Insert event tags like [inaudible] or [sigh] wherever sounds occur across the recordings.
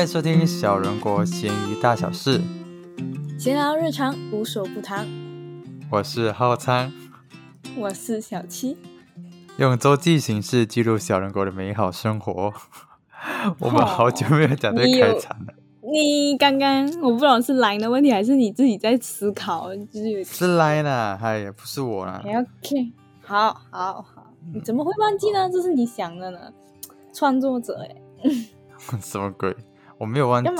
欢迎收听小人国闲鱼大小事，闲聊日常，无所不谈。我是浩仓，我是小七，用周记形式记录小人国的美好生活。[laughs] 我们好久没有讲这个开场了。你刚刚我不知道是来的问题，还是你自己在思考，就是有是来呢，哎，不是我啦。OK，好，好，好，你怎么会忘记呢？这是你想的呢，创作者哎，[laughs] 什么鬼？我没有忘记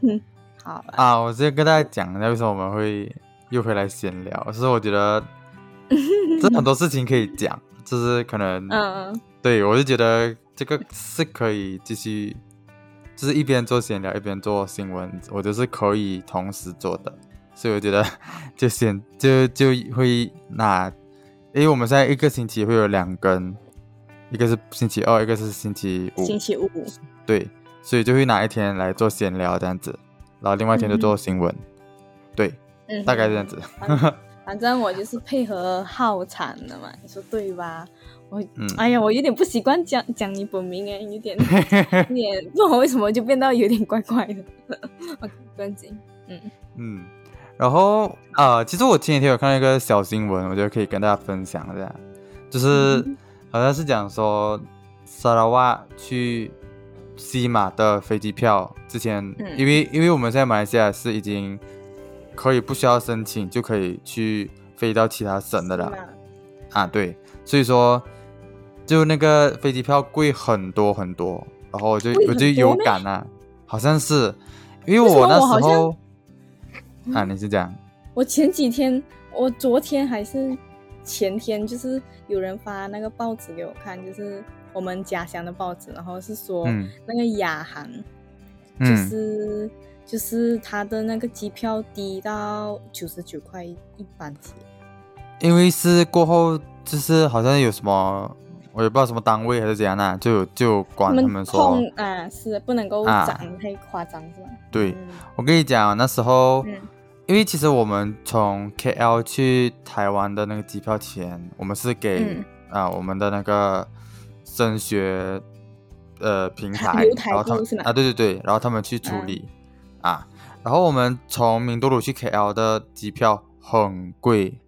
[laughs] 好，啊！我直接跟大家讲一下为什么我们会又回来闲聊。就是我觉得这很多事情可以讲，就是可能 [laughs] 嗯，对我就觉得这个是可以继续，就是一边做闲聊一边做新闻，我觉得是可以同时做的。所以我觉得 [laughs] 就先就就会那，因为我们现在一个星期会有两更，一个是星期二，一个是星期五，星期五，对，所以就会拿一天来做闲聊这样子，然后另外一天就做新闻，对，嗯，大概这样子。反正我就是配合好产的嘛，你说对吧？我，嗯。哎呀，我有点不习惯讲讲你本名哎，有点有点 [laughs] 不知道为什么就变到有点怪怪的。[laughs] OK，不用紧，嗯。嗯，然后啊、呃其实我前几天有看到一个小新闻，我觉得可以跟大家分享一下，就是嗯。好像是讲说沙拉瓦去西马的飞机票之前，嗯。因为因为我们现在马来西亚是已经可以不需要申请就可以去飞到其他省的了。啊，对，所以说就那个飞机票贵很多很多，然后我就我就有感啊，好像是因为我那时候 [laughs] 啊，你是这样。我前几天，我昨天还是前天，就是有人发那个报纸给我看，就是我们家乡的报纸，然后是说嗯。那个亚航，就嗯，是、就是他的那个机票低到九十九块一班机。因为是过后就是好像有什么，我也不知道什么单位还是怎样啊，就就管他们说。控，啊是不能够啊涨太夸张是吧？对。嗯。我跟你讲，那时候、嗯。因为其实我们从 KL 去台湾的那个机票钱，我们是给嗯。啊、我们的那个升学呃平台然后他们啊对对对，然后他们去处理、啊，然后我们从明都鲁去 KL 的机票很贵，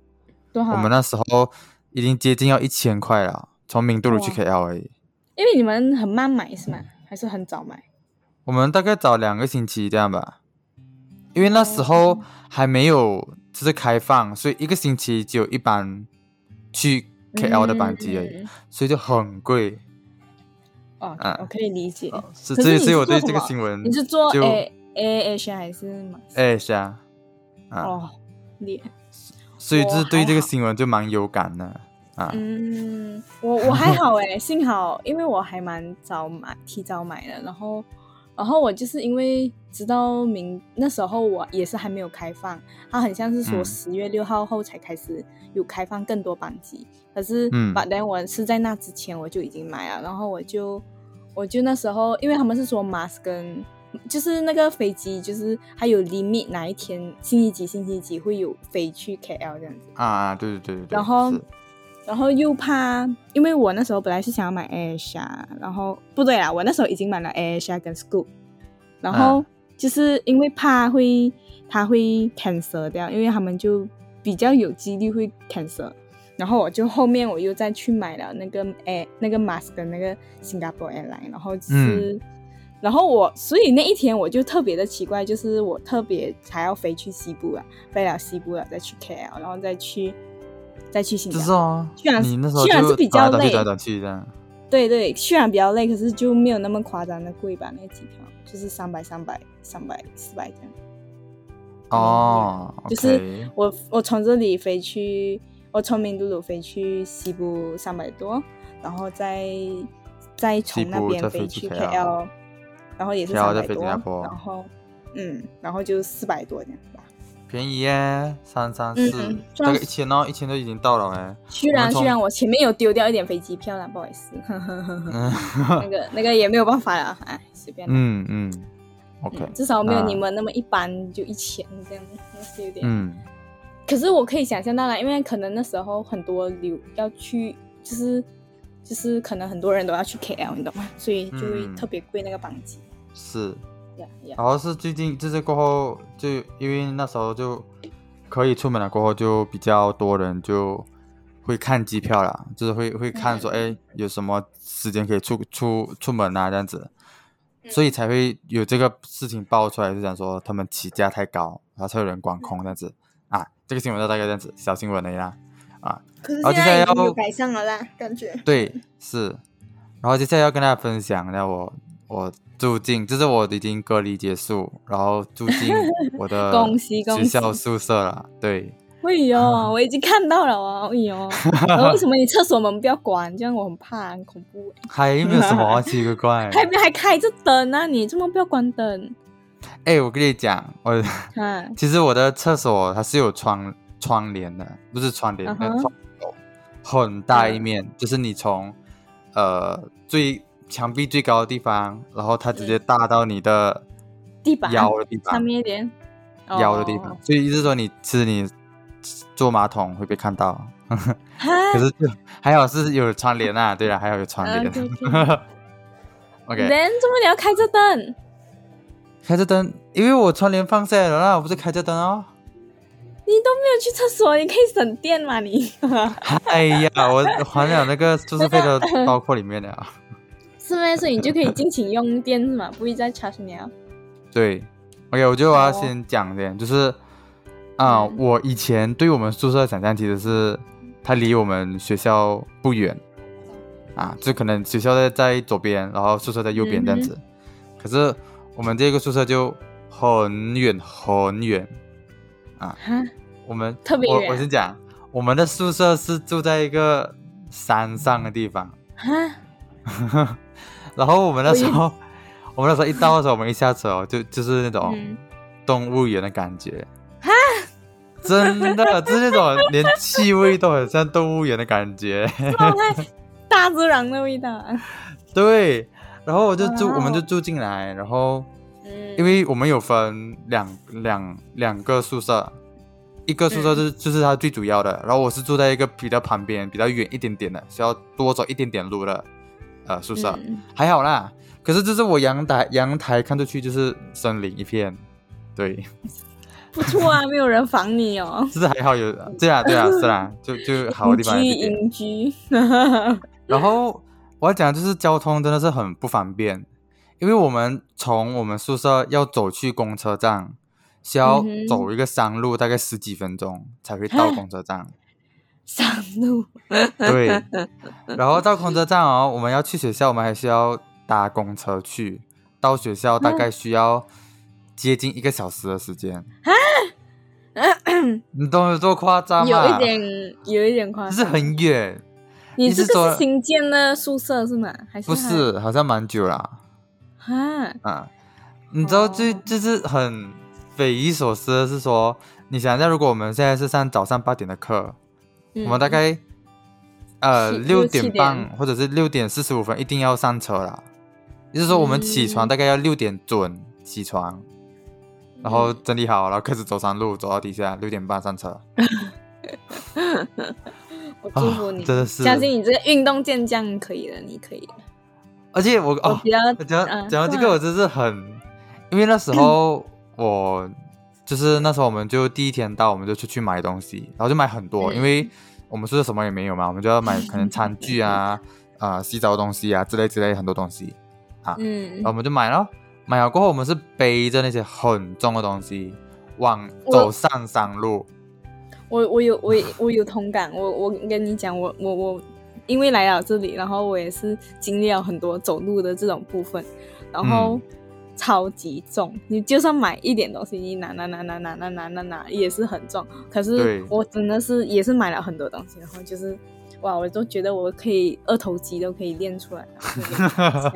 多？我们那时候已经接近要一千块了，从明都鲁去 KL 而已。因为你们很慢买是吗？还是很早买？我们大概早两个星期这样吧，因为那时候哦还没有就是开放，所以一个星期只有一班去 KL 的班机而已，嗯所以就很贵。哦，啊我可以理解。哦是，所以所以我对这个新闻你是做就 A A H 还是马？哎是啊啊，哦，脸。所以就是对这个新闻就蛮有感的啊。嗯，我我还好哎，[laughs] 幸好因为我还蛮早买，提早买的，然后然后我就是因为知道明那时候我也是还没有开放，它很像是说嗯十月六号后才开始有开放更多班机，可是嗯把但我是在那之前我就已经买了，然后我就我就那时候因为他们是说 mask 跟就是那个飞机就是还有 limit 哪一天星期几星期几会有飞去 KL 这样子。啊啊，对对对对对。然后是然后又怕，因为我那时候本来是想要买 AirAsia，然后不对啦，我那时候已经买了 AirAsia 跟 Scoop，然后嗯就是因为怕会它会 cancel 掉，因为他们就比较有几率会 cancel，然后我就后面我又再去买了那个 Air 那个 mask 跟那个 Singapore Airline，然后就是。然后我，所以那一天我就特别的奇怪，就是我特别还要飞去西部了，飞了西部了，再去 KL，然后再去再去新加坡。就是哦，虽然你那时候虽然是比较累。对对，虽然比较累，可是就没有那么夸张的贵吧？那个机票就是三百、三百、三百、四百这样。哦，就是我我从这里飞去，我从明都鲁飞去西部三百多，然后再再从那边飞去去 KL 然后也是三百多，然后嗯，然后就四百多这样吧。便宜耶，三三嗯四，大概一千哦，一千都已经到了哎。虽然虽然我前面有丢掉一点飞机票啦，不好意思，嗯 [laughs] 那个那个也没有办法了，哎，随便啦。嗯嗯，OK，嗯至少没有你们那么一般就一千这样，那是有点。嗯可是我可以想象到了，因为可能那时候很多留要去，就是就是可能很多人都要去 KL，你懂吗？所以就会嗯特别贵那个班机。是，呀呀，然后是最近就是过后，就因为那时候就可以出门了，过后就比较多人就会看机票了，就是会会看说，哎，有什么时间可以出出出门啊这样子，所以才会有这个事情爆出来，就讲说他们起价太高，然后才有人管控这样子啊。这个新闻就大概这样子，小新闻而已啦啊。可是然后现接下来要在已经有改善了啦，感觉。对，是。然后接下来要跟大家分享，那我我住进，就是我已经隔离结束，然后住进 [laughs] 我的恭喜恭学校宿舍了。对，哎呦，[laughs] 我已经看到了哦，哎呦，然 [laughs] 后为什么你厕所门不要关？这样我很怕，很恐怖哎。还没有什么奇怪怪。还没还开着灯啊，你怎么不要关灯？哎，我跟你讲，我啊，其实我的厕所它是有窗窗帘的，不是窗帘，嗯哼那个窗口很大一面，就是你从呃最墙壁最高的地方，然后它直接大到你的地板腰的地方上。面一点，腰的地方，哦。所以意思是说你其实你坐马桶会被看到，[laughs] 可是就还好是有窗帘啊，对了，还好有窗帘。[laughs] OK，人怎么你要开着灯？开着灯，因为我窗帘放下来了啦，我不是开着灯哦。你都没有去厕所，你可以省电嘛你？[laughs] 哎呀，我还了那个住宿费都包括里面了。是吗？所以你就可以尽情用电是吗？不会再 charge 你啊？对，OK，我觉得我要先讲点，就是啊、嗯。我以前对我们宿舍的想象其实是它离我们学校不远。啊，就可能学校在在左边，然后宿舍在右边这样子。可是我们这个宿舍就很远很远。啊，哈，我们特别远？我我先讲，我们的宿舍是住在一个山上的地方，哈，[laughs] 然后我们那时候，[laughs] 我们那时候一到的时候，我们一下车哦，就就是那种嗯。动物园的感觉，真的，就是那种连气味都很像动物园的感觉。大自然的味道。啊。[laughs] 对，然后我就住，我们就住进来，然后嗯，因为我们有分两两两个宿舍，一个宿舍就是、就是它最主要的，然后我是住在一个比较旁边、比较远一点点的，需要多走一点点路的呃宿舍，嗯还好啦。可是这是我阳台阳台看出去就是森林一片，对，不错啊，没有人防你哦。就是还好有，对啊对啊是啦，就就 [laughs] 好的地方在隐居然后我要讲的就是交通真的是很不方便，因为我们从我们宿舍要走去公车站，需要走一个山路，大概十几分钟才会到公车站。上路。[laughs] 对，然后到公车站哦，我们要去学校，我们还需要搭公车去，到学校大概需要接近一个小时的时间。[coughs] 你懂有多夸张吗？有一，点，有一点夸张。就是很远。你这你是说个是新建的宿舍是吗？还是不是，好像蛮久了。哈？啊，你知道哦最就是很匪夷所思的是说，你想一下，如果我们现在是上早上八点的课，嗯我们大概呃七六点半或者是六点四十五分一定要上车啦，也就是说我们起床嗯。大概要六点准起床，然后整理好，然后开始走山路，走到底下六点半上车。[laughs] 我祝福你，啊真的是。相信你这个运动健将可以的，你可以的。而且我我哦，比较讲嗯讲到这个，我真是很，因为那时候我就是那时候我们就第一天到，我们就出去买东西，然后就买很多，嗯。因为我们宿舍什么也没有嘛，我们就要买可能餐具啊、[laughs] 啊、洗澡的东西啊之类之类很多东西啊，嗯。然后我们就买了，买了过后我们是背着那些很重的东西往走上山路，我我有我我有同感，我我跟你讲，我我我因为来到这里，然后我也是经历了很多走路的这种部分，然后嗯超级重，你就算买一点东西，你拿拿拿拿拿拿拿拿拿也是很重。可是我真的是也是买了很多东西，然后就是哇，我都觉得我可以二头肌都可以练出来了。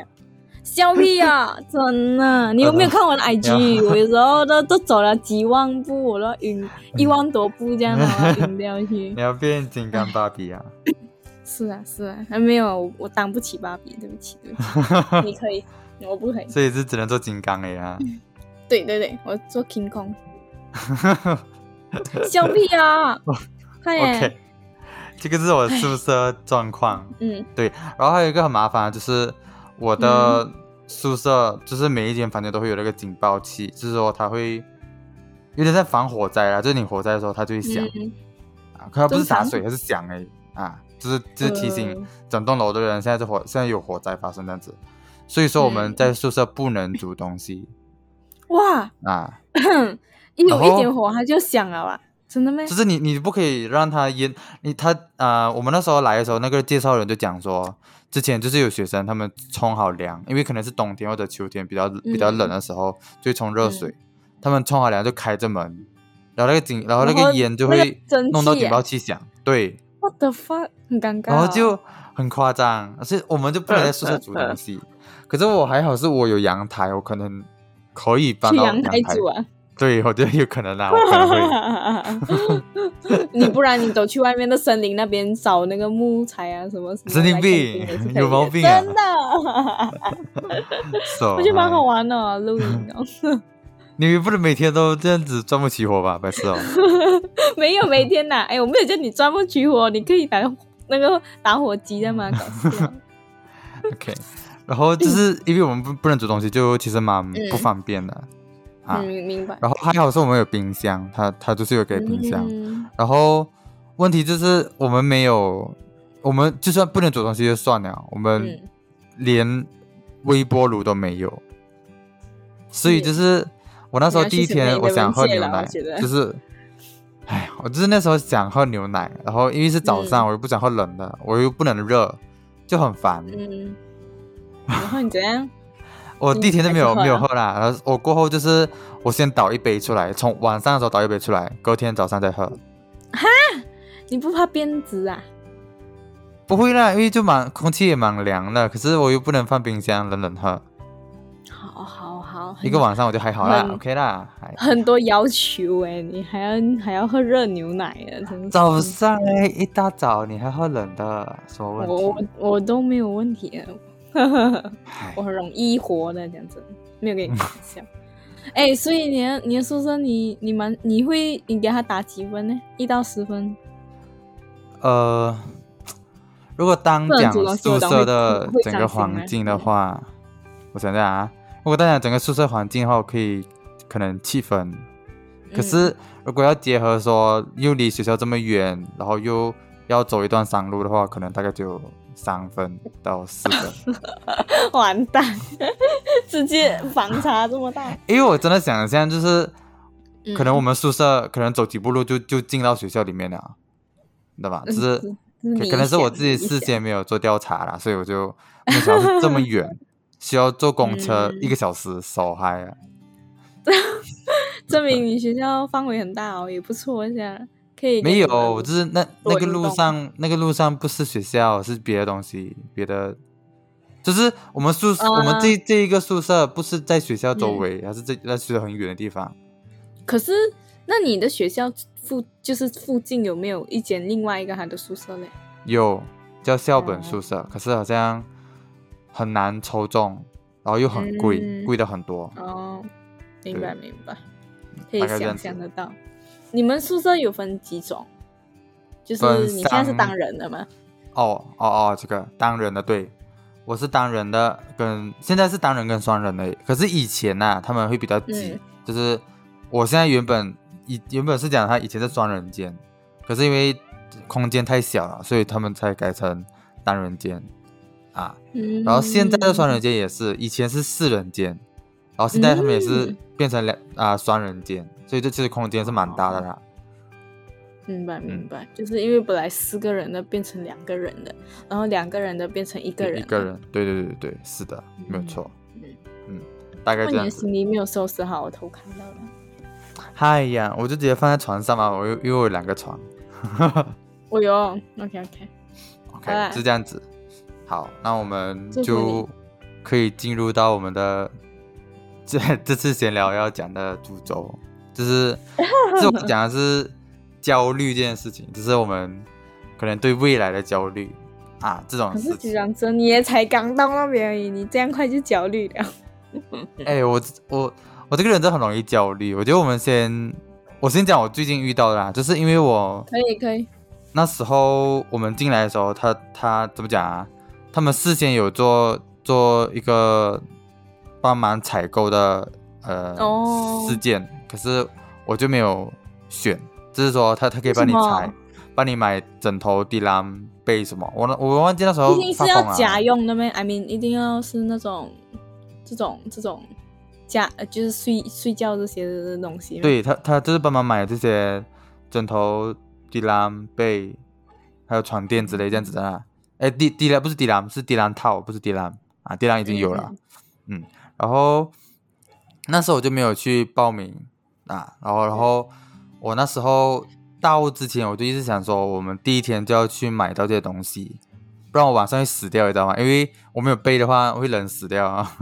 笑屁啊！真的，你有没有看我的 IG？[laughs] 我有时候都都走了几万步，我都晕一万多步这样的，我要晕掉去 [laughs] 你。要变金刚芭比啊！[laughs] 是啊，是啊，还没有，我我当不起芭比，对不起，对不起，你可以，我不可以。所以是只能做金刚哎呀。对对对，我做 King Kong，[laughs] 笑屁啊！快点。OK，这个是我宿舍状况。嗯。对然后还有一个很麻烦，就是我的宿舍就是每一间房间都会有那个警报器，就是说它会有点在防火灾啦，就是你火灾的时候它就会响、嗯啊，可它不是正常洒水，它是响哎啊，就是就是提醒呃。整栋楼的人现在是火，现在有火灾发生这样子，所以说我们嗯在宿舍不能煮东西、[laughs] 哇，啊，[coughs] 一有一点火它就响了吧？真的吗？就是你你不可以让它烟，你他啊、我们那时候来的时候，那个介绍人就讲说，之前就是有学生他们冲好凉，因为可能是冬天或者秋天比较比较冷的时候，就冲热水，他们冲好凉就开着门，然后那个警，然后那个烟就会弄到警报啊器响，对，What the fuck？很尴尬哦。然后就很夸张，而且我们就不能在宿舍煮东西。可是我还好，是我有阳台，我可能可以搬到去阳台住啊。对，我觉得有可能啦，[laughs] 我可。你不然你走去外面的森林那边找那个木材啊，什么什么。神经病有毛病啊真的，[laughs] So，我觉得蛮好哎玩的哦，露营哦。[laughs] 你不能每天都这样子钻木取火吧，白痴哦。没有每天呐，哎，我没有叫你钻木取火，你可以打那个打火机的吗？搞笑。OK，然后就是因为我们不不能煮东西，就其实蛮嗯不方便的啊。嗯，明白。然后还好是我们有冰箱，它它就是有给冰箱。嗯然后问题就是我们没有，我们就算不能煮东西就算了，我们嗯连微波炉都没有，所以就是我那时候第一天我想喝牛奶，就是，哎，我就是那时候想喝牛奶，然后因为是早上，嗯我又不想喝冷的，我又不能热，就很烦。嗯，然后你怎样？[laughs] 我第一天就没有没有喝啦，然后我过后就是我先倒一杯出来，从晚上的时候倒一杯出来，隔天早上再喝。哈你不怕变质啊？不会啦，因为就蛮空气也蛮凉的，可是我又不能放冰箱冷冷喝，好好好，一个晚上我就还好啦，OK 啦。很多要求哎，你还要还要喝热牛奶啊，早上哎，一大早你还喝冷的，什么问我题？我我都没有问题 [laughs] 我很容易活的，这样子没有给你开玩笑。哎、所以你的你的宿舍你你们你会你给他打几分呢？一到十分？呃，如果单讲宿舍的整个环境的话，我想想啊，如果单讲整个宿舍环境的话，我可以可能七分。可是如果要结合说又离学校这么远，然后又要走一段山路的话，可能大概就三分到四分。[laughs] 完蛋，[laughs] 直接反差这么大。[laughs] 因为我真的想象就是，可能我们们宿舍可能走几步路就就进到学校里面了，你知道吧？就是可可能是我自己事先没有做调查啦，所以我就没想到是这么远，需要坐公车嗯一个小时，手嗨啊！证明你学校范围很大哦，也不错，这样可以没有，我就是那那个路上那个路上不是学校，是别的东西，别的。就是我们宿、我们这这一个宿舍不是在学校周嗯围，还是在在学校很远的地方。可是，那你的学校附就是附近有没有一间另外一个他的宿舍嘞？有叫校本哦宿舍，可是好像很难抽中，然后又很贵，嗯贵的很多。哦，明白明白，可以想象得到。你们宿舍有分几种？就是你现在是三当人的吗？哦哦哦，这个单人的对，我是单人的，跟现在是单人跟双人的，可是以前呐、他们会比较挤，嗯就是我现在原本以原本是讲他以前是双人间，可是因为空间太小了，所以他们才改成单人间啊。嗯，然后现在的双人间也是，以前是四人间，然后现在他们也是嗯变成两啊、双人间，所以这其实空间是蛮大的啦。明白嗯明白，就是因为本来四个人的变成两个人的，然后两个人的变成一个人，一个。人，对对对对对，是的，没有错。嗯嗯，大概那你的这样子。行李没有收拾好，我偷看到了。嗨呀，我就直接放在床上嘛，我有因为我有两个床 [laughs] 我有，OK OK，，OK，哎就这样子。好，那我们就可以进入到我们的这 [laughs] 这次闲聊要讲的主轴，就是这我讲的是焦虑这件事情，就是我们可能对未来的焦虑啊这种可是局长说，你也才刚到那边而已，你这样快就焦虑了。[laughs] 哎、我我我这个人真的很容易焦虑。我觉得我们先，我先讲我最近遇到的啦，就是因为我可以可以，那时候我们进来的时候，他他怎么讲啊？他们事先有做做一个帮忙采购的呃、哦事件，可是我就没有选，就是说他他可以帮你为什么裁，帮你买枕头、地篮、被什么，我我忘记那时候一定是要家用的咩？I mean，一定要是那种这种这种家，呃就是睡睡觉这些的东西。，对他，他就是帮忙买这些枕头、地篮、被，还有床垫之类这样子的啊。哎，地地篮不是地篮，是地篮套，不是地篮啊，地篮已经有了。嗯然后那时候我就没有去报名啊，然后然后我那时候到之前我就一直想说，我们第一天就要去买到这些东西，不然我晚上会死掉，你知道吗？因为我没有背的话，我会冷死掉啊。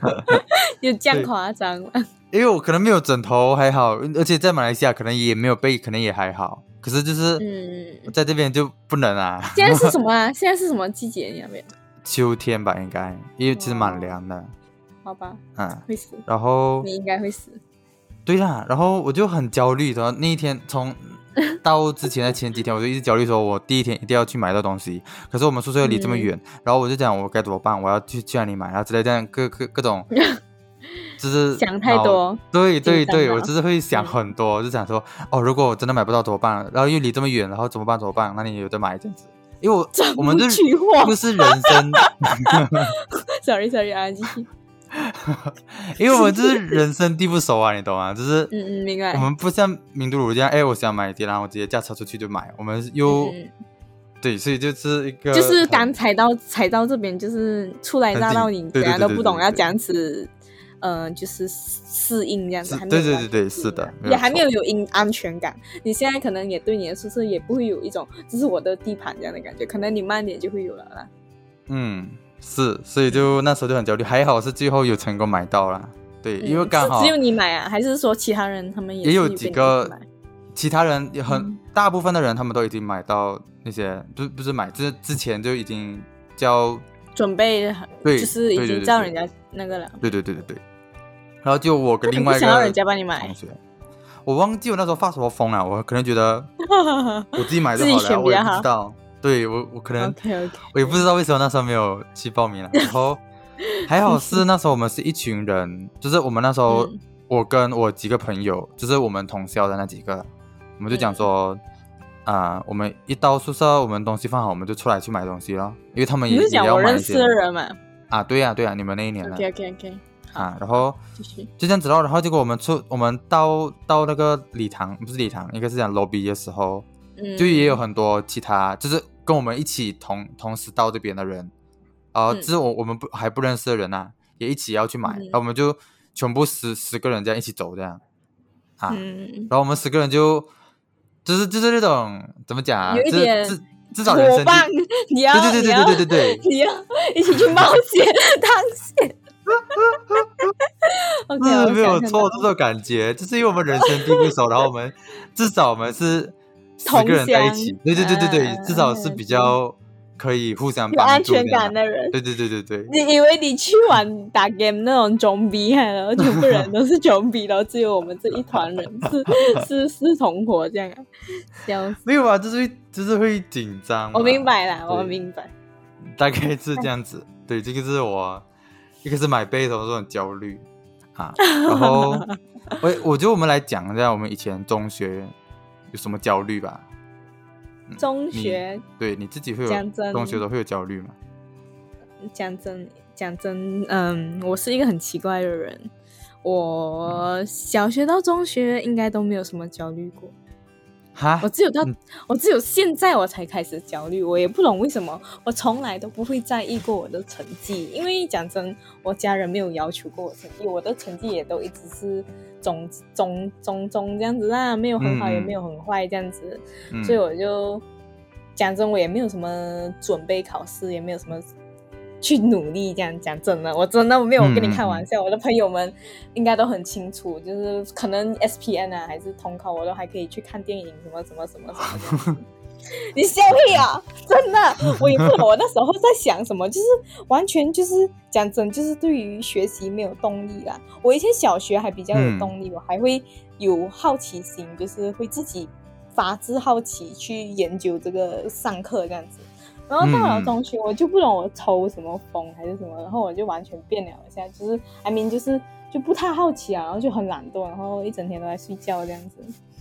[laughs] 有这样夸张吗？[laughs] 因为我可能没有枕头还好，而且在马来西亚可能也没有被，可能也还好。可是就是嗯，在这边就不能啊，现在是什么啊？[laughs] 现在是什么季节？你那边？秋天吧应该，因为其实蛮凉的，好吧，嗯。会死，然后你应该会死。对啦，然后我就很焦虑，然后那一天从 [laughs] 到之前的前几天，我就一直焦虑，说我第一天一定要去买到东西。可是我们宿舍又离这么嗯远，然后我就讲我该怎么办，我要去去哪里买，然后之类这样各各各种，[laughs] 就是想太多对对对，我就是会想嗯很多，就想说哦，如果我真的买不到怎么办？然后又离这么远，然后怎么办？怎么办？那你有得买这样子，因为我我们就么取货就是人生，[laughs] Sorry Sorry 啊，继续。[laughs] 因为我们就是人生地不熟啊，你懂吗？就是 [laughs] 嗯嗯，明白我。们不像名都鲁这样，哎，我想买碟，然后我直接驾车出去就买。我们又、嗯对，所以就是一个就是刚踩到踩到这边，就是初来乍到，你对对对等下都不懂要这样子，呃，就是适应这样子，还没有对对对对是的也还没有有安安全感。你现在可能也对你的宿舍也不会有一种这是我的地盘这样的感觉，可能你慢点就会有了啦。嗯是，所以就那时候就很焦虑，还好是最后有成功买到了。对，因为嗯刚好是只有你买啊，还是说其他人他们也也有几个其他人也很、嗯。大部分的人他们都已经买到那些，不是不是买，就是之前就已经叫准备，对就是已经叫人家那个了，对对对对对，然后就我跟另外一个不想要人家帮你买？同，学，我忘记我那时候发什么疯了，我可能觉得 [laughs] 我自己买就好了，我也不知道。对我，我可能我也不知道为什么那时候没有去报名了。然后 [laughs] 还好是那时候我们是一群人，就是我们那时候、嗯我跟我几个朋友，就是我们同校的那几个，我们就讲说，啊、我们一到宿舍，我们东西放好，我们就出来去买东西了，因为他们也你是也要讲我认识买一些的人嘛啊，对呀、对呀、你们那一年的？OK OK OK，啊，然后。就这样子咯，然后结果我们出我们到到那个礼堂，不是礼堂，应该是讲 lobby 的时候，就也有很多其他，就是跟我们一起同同时到这边的人。啊，就是我我们不还不认识的人呐，也一起要去买，然后我们就全部十十个人这样一起走这样，啊，然后我们十个人就就是就是那种怎么讲啊，就至至少人生你要对对对对对对对，你要一起去冒险探险，[laughs] 没有错，这种感觉，就是因为我们人生地不熟，然后我们至少我们是。几个人在一起。对对对对对至少是比较可以互相有安全感的人。对对对对对。你以为你去玩打 game 那种装逼然后全部人都是装逼然后只有我们这一团人是是是同伙这样笑死。没有啊就是就是会紧张我明白了我明白。大概是这样子对这个是我一开始买杯的时候很焦虑啊然后 [laughs] 我我觉得我们来讲一下我们以前中学有什么焦虑吧。嗯中你学对你自己会有中学都会有焦虑吗？讲真讲真，嗯，我是一个很奇怪的人。我小学到中学应该都没有什么焦虑过，哈我，只有到、嗯我只有现在我才开始焦虑，我也不懂为什么，我从来都不会在意过我的成绩，因为讲真，我家人没有要求过我成绩，我的成绩也都一直是中中中中这样子啊，没有很好，嗯也没有很坏这样子，嗯所以我就讲真，我也没有什么准备考试，也没有什么去努力。这样讲真的，我真的没有跟你开玩笑。我的朋友们应该都很清楚，就是可能 SPN 啊，还是统考，我都还可以去看电影，什么什么什么什么。[laughs] [laughs] 你笑屁啊！真的，我也不懂我那时候在想什么，就是完全就是讲真，就是对于学习没有动力啦。我以前小学还比较有动力，我还会有好奇心，就是会自己发自好奇去研究这个上课这样子。然后到了中学，我就不懂我抽什么风还是什么，然后我就完全变了。一下就是，I mean 就是就不太好奇啊，然后就很懒惰，然后一整天都在睡觉这样子。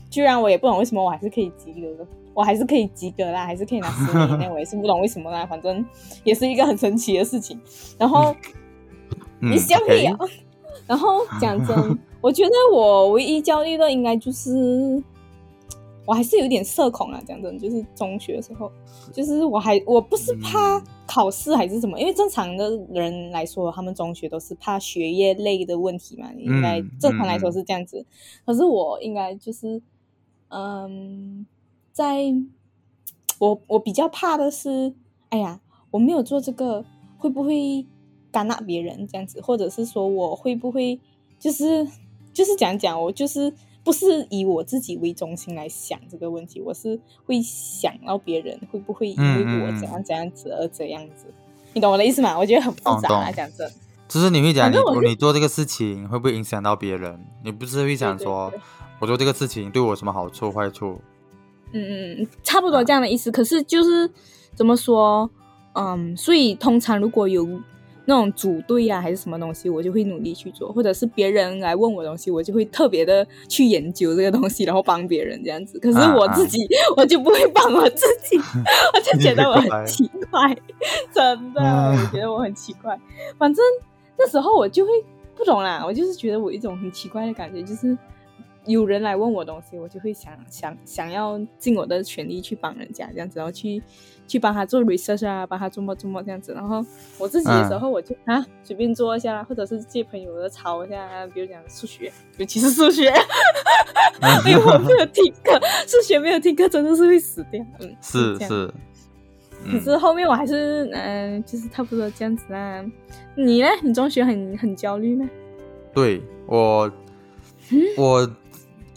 居然我也不懂为什么我还是可以及格的，我还是可以及格啦，还是可以拿十分以内，我也是不懂为什么啦。反正也是一个很神奇的事情。然后嗯你笑屁啊！[laughs] 然后讲真，我觉得我唯一焦虑的应该就是，我还是有点社恐啊。讲真，就是中学的时候，就是我还我不是怕嗯考试还是什么，因为正常的人来说，他们中学都是怕学业类的问题嘛，应该嗯正常来说是这样子。可是我应该就是，嗯，在我我比较怕的是，哎呀，我没有做这个，会不会干扰别人这样子，或者是说我会不会就是就是讲讲，我就是不是以我自己为中心来想这个问题，我是会想到别人会不会因为我怎样怎样子而这样子，你懂我的意思吗？我觉得很复杂啊，讲真。就是你会讲你你做这个事情会不会影响到别人？你不是会想对对说对我做这个事情对我有什么好处坏处？嗯嗯，嗯，差不多这样的意思。可是就是怎么说，嗯，所以通常如果有那种组队啊，还是什么东西，我就会努力去做，或者是别人来问我东西，我就会特别的去研究这个东西，然后帮别人这样子。可是啊我自己，我就不会帮我自己，[laughs] 我就觉得我很奇怪，真的，嗯我觉得我很奇怪。反正那时候我就会不懂啦，我就是觉得我一种很奇怪的感觉，就是有人来问我东西，我就会想想想要尽我的全力去帮人家这样子，然后去去帮他做 research 啊，帮他做么做么这样子。然后我自己的时候，我就、啊随便做一下，或者是借朋友的抄一下啊，比如讲数学，尤其是数学，[laughs] 因为我没有听课，数学没有听课真的是会死掉。嗯，是是，可嗯是后面我还是嗯、就是差不多这样子啦。你呢？你中学很很焦虑吗？对我嗯我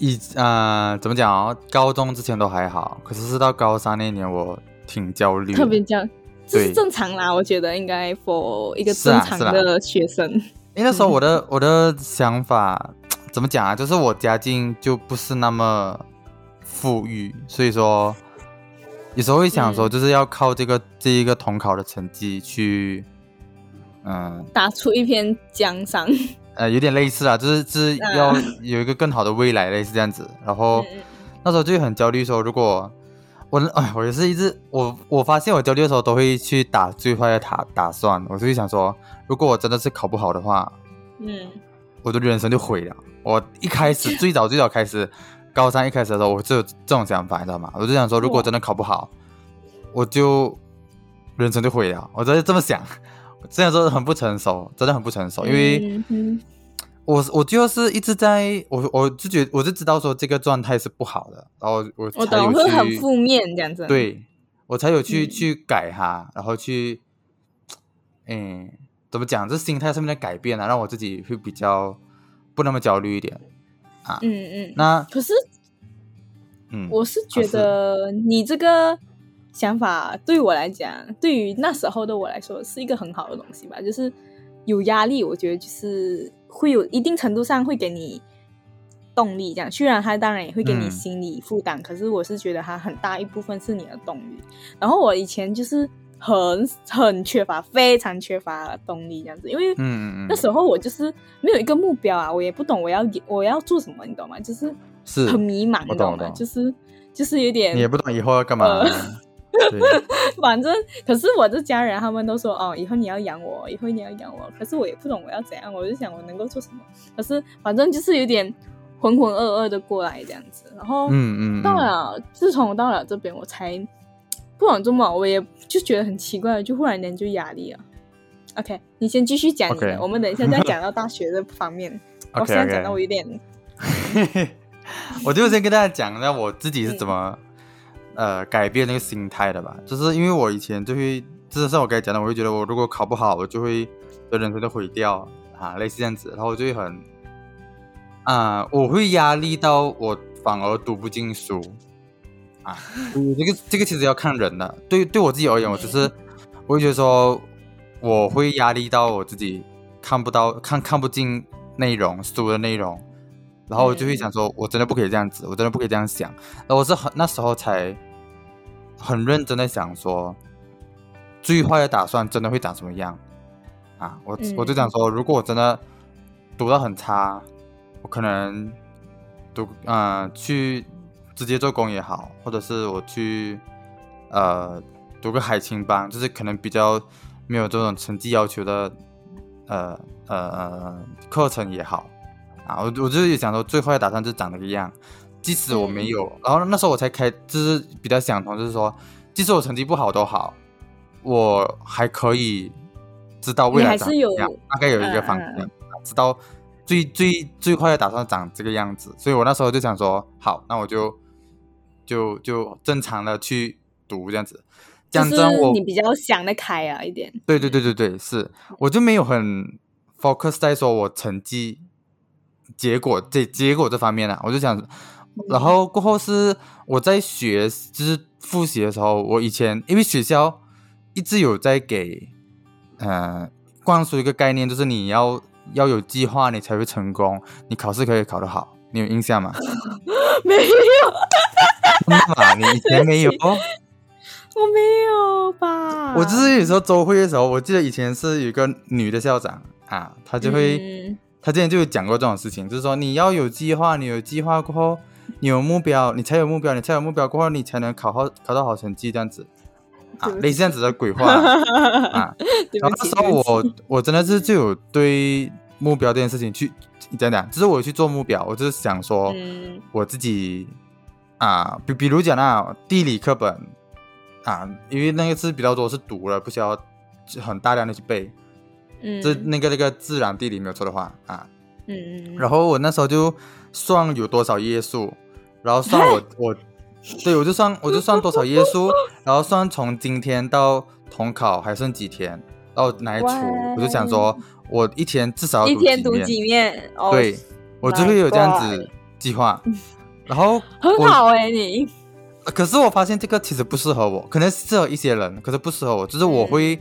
以啊、怎么讲哦？高中之前都还好，可是是到高三那年我挺焦虑，特别焦，这是对正常啦，我觉得应该 for 一个正常的学生。因为那时候 [laughs] 我的、我的想法怎么讲啊？就是我家境就不是那么富裕，所以说有时候会想说，嗯就是要靠这个、这一个统考的成绩去，嗯打出一片江山。呃，有点类似啊，就是就是嗯要有一个更好的未来，类似这样子。然后那时候就很焦虑，说如果我哎，我也是一直我我发现我焦虑的时候都会去打最坏的打打算，我就会想说，如果我真的是考不好的话，嗯，我的人生就毁了。我一开始最早最早开始，高三一开始的时候，我就有这种想法，你知道吗？我就想说，如果真的考不好，我就人生就毁了。我真的这么想，这样说很不成熟，真的很不成熟，因为我我就是一直在我我就觉我就知道说这个状态是不好的，然后我我懂，才有会很负面这样子。，对我才有去、嗯去改它，然后去，嗯，怎么讲？这心态上面的改变啊，让我自己会比较不那么焦虑一点啊。嗯嗯。那可是嗯，我是觉得你这个想法对我来讲，对于那时候的我来说是一个很好的东西吧。就是有压力，我觉得就是会有一定程度上会给你动力。这样，虽然它当然也会给你嗯心理负担，可是我是觉得它很大一部分是你的动力。然后我以前就是很很缺乏，非常缺乏动力这样子，因为那时候我就是没有一个目标啊，我也不懂我要我要做什么，你懂吗？就是是很迷茫，你懂吗？就是就是有点你也不懂以后要干嘛。[laughs] 反正，可是我的家人他们都说哦，以后你要养我，以后你要养我。可是我也不懂我要怎样，我就想我能够做什么。可是反正就是有点浑浑噩噩的过来这样子。然后，嗯嗯，到嗯了自从我到了这边，我才不懂这么，我也就觉得很奇怪，就忽然间就压力了。OK，你先继续讲你的我们等一下再讲到大学的方面。[laughs] 我现在讲到我有点，[laughs] 我就先跟大家讲一下我自己是怎么、嗯呃改变那个心态的吧。就是因为我以前就会，就是像我刚才讲的，我会觉得我如果考不好，我就会的人生就毁掉啊，类似这样子，然后我就会很啊、我会压力到我反而读不进书啊。嗯这个这个其实要看人的，对对我自己而言，我就是我会觉得说我会压力到我自己看不到看看不进内容书的内容。然后我就会想说，我真的不可以这样子，我真的不可以这样想。然后我是很那时候才很认真的想说，最坏的打算真的会长什么样。啊？我、嗯。我就想说，如果我真的读到很差，我可能读呃去直接做工也好，或者是我去呃读个海青班，就是可能比较没有这种成绩要求的呃呃呃课程也好。啊，我我就是想说最坏的打算就长那个样，即使我没有，然后那时候我才开，就是比较想通，就是说，即使我成绩不好都好，我还可以知道未来是有怎样，大概有一个方向，知道最最最快的打算长这个样子，所以我那时候就想说，好，那我就就就正常的去读这样子。就是讲真，我你比较想得开啊一点。对对对对对，是，我就没有很 focus 在说我成绩结果这结果这方面啊，我就想，然后过后是我在学就是复习的时候，我以前因为学校一直有在给呃灌输一个概念，就是你要要有计划，你才会成功，你考试可以考得好，你有印象吗？[laughs] 没有？[laughs] 你以前没有？[laughs] 我没有吧？我就是有时候周会的时候，我记得以前是有一个女的校长啊，她就会，嗯她之前就有讲过这种事情，就是说你要有计划，你有计划过后，你有目标，你才有目标，你才有目标过后，你才能考好考到好成绩这样子啊类似这样子的鬼话 [laughs] 啊。然后那时候我我真的是就有对目标这件事情去讲讲，就是我去做目标，我就是想说嗯我自己啊，比比如讲啊，地理课本啊，因为那个是比较多是读了，不需要很大量的去背。嗯这那个那个自然地理没有错的话啊，嗯嗯，然后我那时候就算有多少页数，然后算我我，对我就算我就算多少页数，然后算从今天到统考还剩几天，然后拿来除，我就想说我一天至少要一天读几面，对我就会有这样子计划，然后 [laughs] 很好哎，你可是我发现这个其实不适合我，可能适合一些人，可是不适合我。就是我会，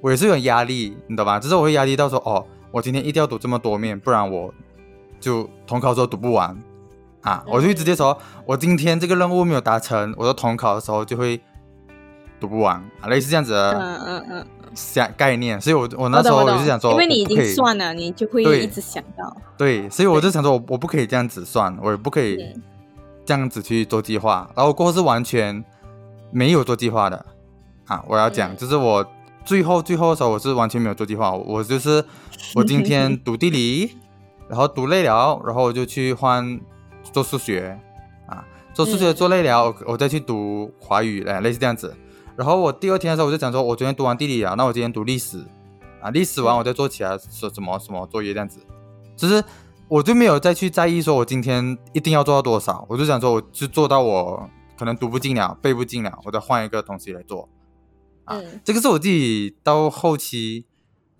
我也是有压力，你懂吧？就是我会压力到说，哦，我今天一定要读这么多面，不然我就统考的时候读不完啊！我就会直接说，我今天这个任务没有达成，我的统考的时候就会读不完啊，类似这样子的嗯嗯嗯，想概念。所以我我那时候懂我就想说，因为你已经算了，你就会一直想到。对，所以我就想说我，我不可以这样子算，我也不可以嗯这样子去做计划。然后过后是完全没有做计划的啊！我要讲，嗯就是我最后最后的时候，我是完全没有做计划。我就是我今天读地理，然后读累了，然后我就去换做数学啊，做数学嗯。做累了，我我再去读华语，哎，类似这样子。然后我第二天的时候，我就想说，我昨天读完地理了，那我今天读历史。啊，历史完我再做其他什什么什么作业这样子，就是我就没有再去在意说我今天一定要做到多少，我就想说我就做到我可能读不进了、背不进了，我再换一个东西来做。啊嗯，这个是我自己到后期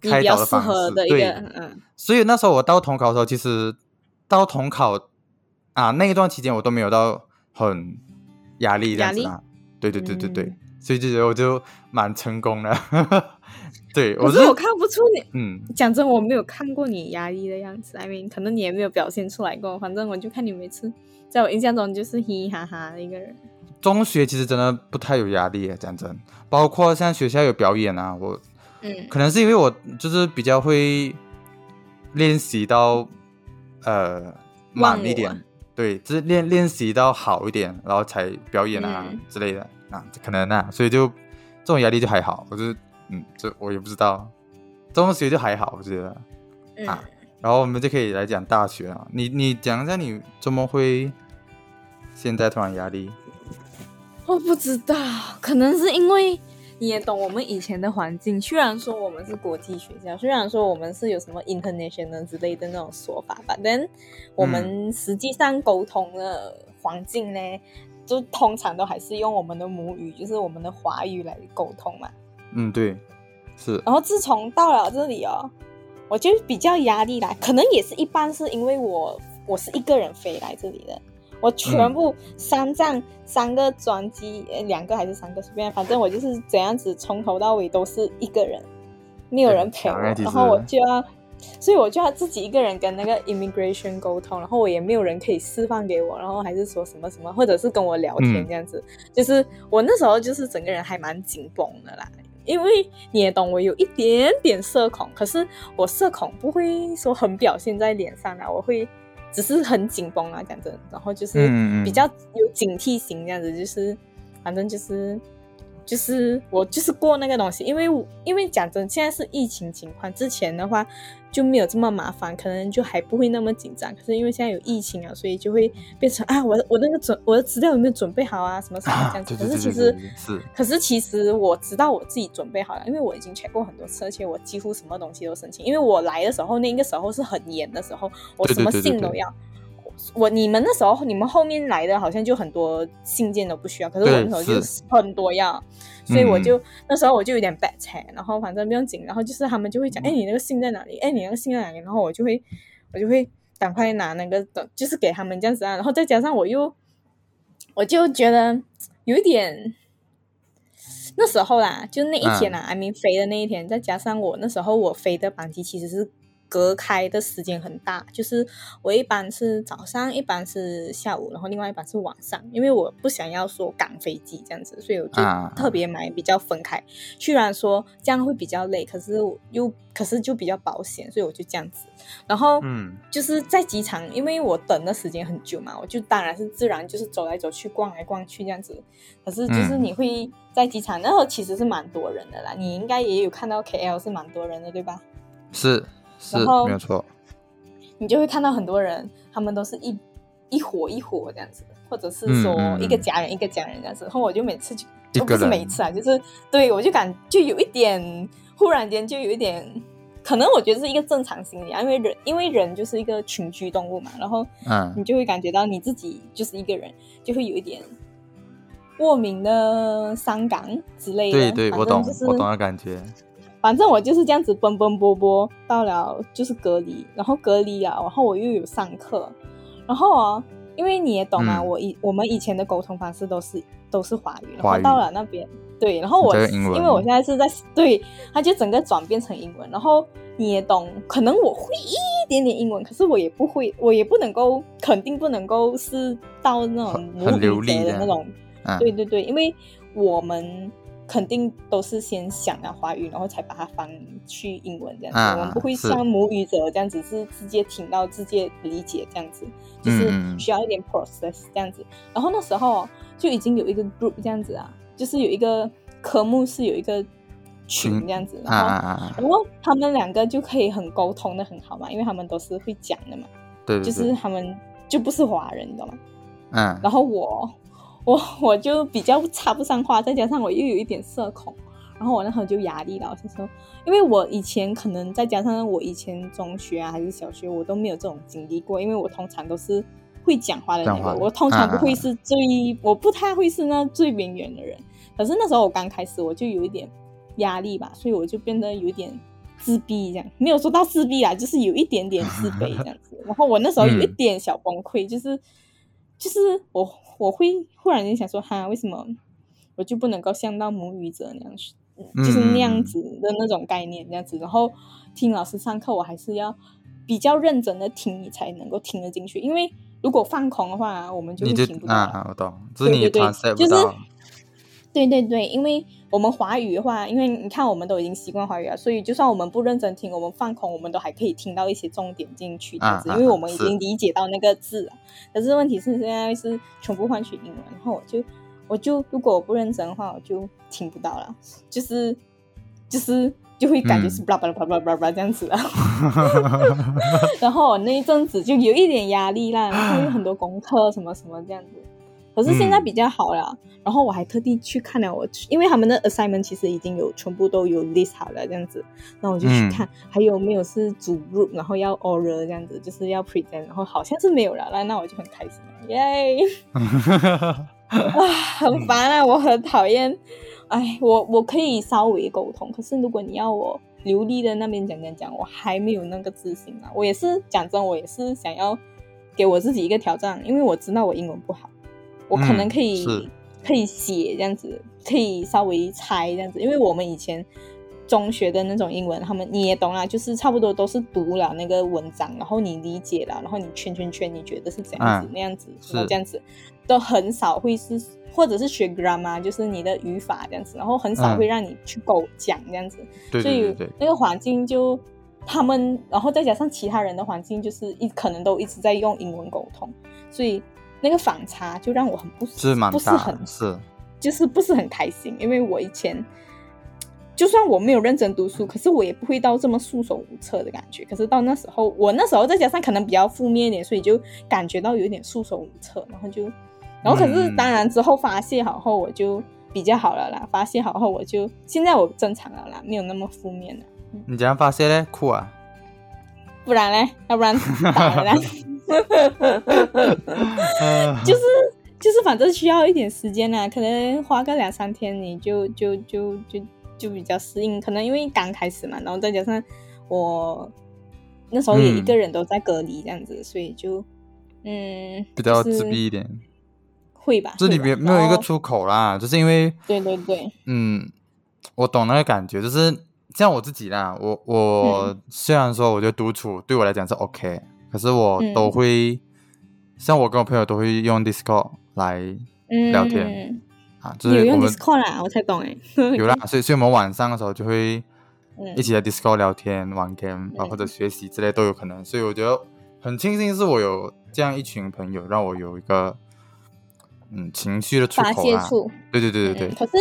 开导的方式，对。嗯。所以那时候我到统考的时候，其实到统考啊那一段期间，我都没有到很压力这样子啊。对对对对对，嗯所以就觉得我就蛮成功的。[laughs] 对，可我是我看不出你，嗯，讲真，我没有看过你压力的样子。I mean，可能你也没有表现出来过。反正我就看你每次，在我印象中就是嘻嘻哈哈的一个人。中学其实真的不太有压力耶，讲真，包括像学校有表演啊，我嗯可能是因为我就是比较会练习到呃忘我满一点，对，就是练练习到好一点，然后才表演啊、嗯之类的啊，可能啊，所以就这种压力就还好，我就嗯，这我也不知道，中学就还好，我觉得。嗯啊然后我们就可以来讲大学啊，你你讲一下你怎么会现在突然压力？我不知道，可能是因为你也懂我们以前的环境。虽然说我们是国际学校，虽然说我们是有什么 international 之类的那种说法吧，但我们实际上沟通的环境呢，就通常都还是用我们的母语，就是我们的华语来沟通嘛。嗯，对，是，然后自从到了这里哦，我就比较压力啦，可能也是一般是因为我我是一个人飞来这里的，我全部三站、三个专机，呃，两个还是三个随便，反正我就是怎样子从头到尾都是一个人，没有人陪我，然后我就要。所以我就要自己一个人跟那个 immigration 沟通，然后我也没有人可以释放给我，然后还是说什么什么，或者是跟我聊天嗯这样子。就是我那时候就是整个人还蛮紧绷的啦，因为你也懂，我有一点点社恐，可是我社恐不会说很表现在脸上啊，我会只是很紧绷啊，讲真，然后就是比较有警惕性这样子，就是反正就是。就是我就是过那个东西，因为因为讲真，现在是疫情情况，之前的话就没有这么麻烦，可能就还不会那么紧张。可是因为现在有疫情啊，所以就会变成 [laughs] 啊，我我那个准我的资料有没有准备好啊，什么什么这样子。[laughs] 可是其实是，可是其实我知道我自己准备好了，因为我已经 check 过很多次，而且我几乎什么东西都申请。因为我来的时候那个时候是很严的时候，我什么信都要。我你们那时候，你们后面来的好像就很多信件都不需要，可是我那时候就很多要，所以我就那时候我就有点 bad 菜，然后反正不用紧，然后就是他们就会讲，哎，你那个信在哪里？哎，你那个信在哪里？然后我就会我就会赶快拿那个的，就是给他们这样子啊，然后再加上我又我就觉得有一点那时候啦，就那一天啦，I mean 飞的那一天，再加上我那时候我飞的班机其实是。隔开的时间很大，就是我一般是早上，一般是下午，然后另外一般是晚上，因为我不想要说赶飞机这样子，所以我就特别买比较分开。虽然说这样会比较累，可是又可是就比较保险，所以我就这样子。然后嗯，就是在机场，因为我等的时间很久嘛，我就当然是自然就是走来走去、逛来逛去这样子。可是就是你会在机场那时候其实是蛮多人的啦，你应该也有看到 KL 是蛮多人的对吧？是。然后没有错，你就会看到很多人，他们都是一一伙一伙这样子，或者是说一个家人一个家人这样子。然后我就每次就不是每次啊，就是对我就感就有一点，忽然间就有一点，可能我觉得是一个正常心理啊，因为人因为人就是一个群居动物嘛，然后嗯，你就会感觉到你自己就是一个人，就会有一点莫名的伤感之类的。对对，我懂，我懂的感觉。反正我就是这样子奔奔波波到了，就是隔离，然后隔离啊，然后我又有上课，然后啊，因为你也懂嘛，我以我们以前的沟通方式都是都是华语，然后到了那边，对，然后我因为我现在是在对，他就整个转变成英文，然后你也懂，可能我会一点点英文，可是我也不会，我也不能够肯定不能够是到那种母语者的那种，对对对，因为我们。肯定都是先想了华语，然后才把它翻去英文这样子。我们不会像母语者这样子，是直接听到、直接理解这样子，就是需要一点 process 这样子。然后那时候就已经有一个 group 这样子啊，就是有一个科目是有一个群这样子，然后然后他们两个就可以很沟通的很好嘛，因为他们都是会讲的嘛。对，就是他们就不是华人，你知道吗？嗯。然后我。我 [laughs] 我就比较插不上话，再加上我又有一点社恐，然后我那时候就压力了，我就说，因为我以前可能再加上我以前中学啊还是小学，我都没有这种经历过，因为我通常都是会讲话的那个，我通常不会是最，我不太会是那最边缘的人。可是那时候我刚开始，我就有一点压力吧，所以我就变得有点自闭，这样没有说到自闭啊，就是有一点点自卑这样子。然后我那时候有一点小崩溃，就是就是我。我会忽然间想说，哈，为什么我就不能够像到母语者那样，就是那样子的那种概念这样子？然后听老师上课，我还是要比较认真的听，你才能够听得进去。因为如果放空的话，我们就听不到。啊，我懂，对对对，就是对对对，因为。我们华语的话，因为你看，我们都已经习惯华语了，所以就算我们不认真听，我们放空，我们都还可以听到一些重点进去，这样子，因为我们已经理解到那个字了。可是问题是现在是全部换取英文，然后我就我就如果我不认真的话，我就听不到了，就是就是就会感觉是巴拉巴拉巴拉巴拉这样子了。[laughs] 然后我那一阵子就有一点压力啦，然后有很多功课什么什么这样子。可是现在比较好了，然后我还特地去看了我，因为他们的 assignment 其实已经有全部都有 list 好了这样子，那我就去看还有没有是主 group，然后要 oral 这样子，就是要 present，然后好像是没有了，那那我就很开心，耶！啊，很烦啊，我很讨厌，哎，我我可以稍微沟通，可是如果你要我流利的那边讲讲讲，我还没有那个自信啊。我也是讲真，我也是想要给我自己一个挑战，因为我知道我英文不好。我可能可以可以写这样子，可以稍微猜这样子，因为我们以前中学的那种英文，他们你也懂啦，就是差不多都是读了那个文章，然后你理解了，然后你圈圈圈，你觉得是怎样子、嗯那样子，是。然后这样子，都很少会是，或者是学 grammar，就是你的语法这样子，然后很少嗯。会让你去狗讲这样子，对所以那个环境就他们，然后再加上其他人的环境，就是一可能都一直在用英文沟通，所以那个反差就让我很不是蛮不是很，是就是不是很开心，因为我以前就算我没有认真读书，可是我也不会到这么束手无策的感觉。可是到那时候，我那时候再加上可能比较负面一点，所以就感觉到有点束手无策，然后就，然后可是嗯当然之后发泄好后，我就比较好了啦。发泄好后，我就现在我正常了啦，没有那么负面了。你怎样发泄嘞？哭啊！不然嘞，要不然 [laughs] 打了啦。呃就是就是，反正需要一点时间啦，可能花个两三天，你就就就就就比较适应。可能因为刚开始嘛，然后再加上我那时候也嗯。一个人都在隔离这样子，所以就嗯比较自闭一点，会吧，这里面没有一个出口啦，就是因为对对对，嗯，我懂那个感觉，就是像我自己啦，我我、嗯。虽然说我觉得独处对我来讲是 OK，可是我嗯都会、像我跟我朋友都会用 Discord 来嗯，聊天啊，就你有用是我们 Discord 啦，我才懂哎，有啦，所以所以我们晚上的时候就会嗯一起在 Discord 聊天、玩 game 或者学习之类都有可能，所以我觉得很庆幸是我有这样一群朋友，让我有一个嗯情绪的出发口啦。泄处。对对对对对，嗯可是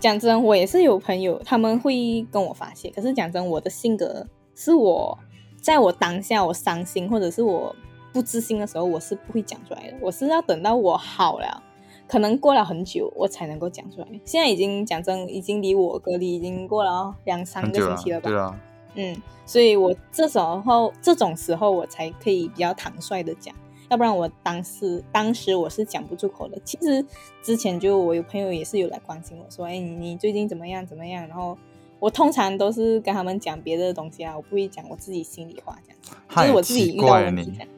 讲真，我也是有朋友，他们会跟我发泄。可是讲真，我的性格是我在我当下我伤心或者是我不自信的时候，我是不会讲出来的。我是要等到我好了，可能过了很久，我才能够讲出来。现在已经讲真，已经离我隔离已经过了两三个星期了吧？对啊，嗯，所以我这时候这种时候我才可以比较坦率的讲，要不然我当时当时我是讲不出口的。其实之前就我有朋友也是有来关心我说，哎，你你最近怎么样怎么样？然后我通常都是跟他们讲别的东西啊，我不会讲我自己心里话这样子，就是我自己奇遇到问题这样。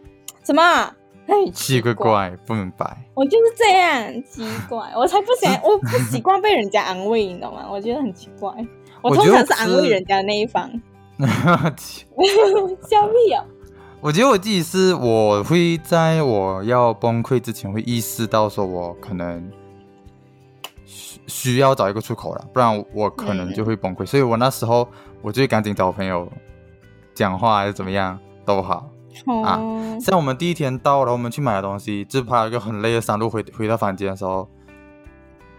什么啊？哎，奇怪怪，不明白。我就是这样奇怪，我才不想，我不习惯被人家安慰，你懂吗？我觉得很奇怪。我通常是安慰人家的那一方，[laughs] [laughs] 笑屁哦。我觉得我自己是，我会在我要崩溃之前，会意识到说，我可能需需要找一个出口了，不然我可能就会崩溃。所以我那时候我就会赶紧找朋友讲话，还是怎么样都好。啊哦，像我们第一天到，然后我们去买的东西，就爬了一个很累的山路回回到房间的时候，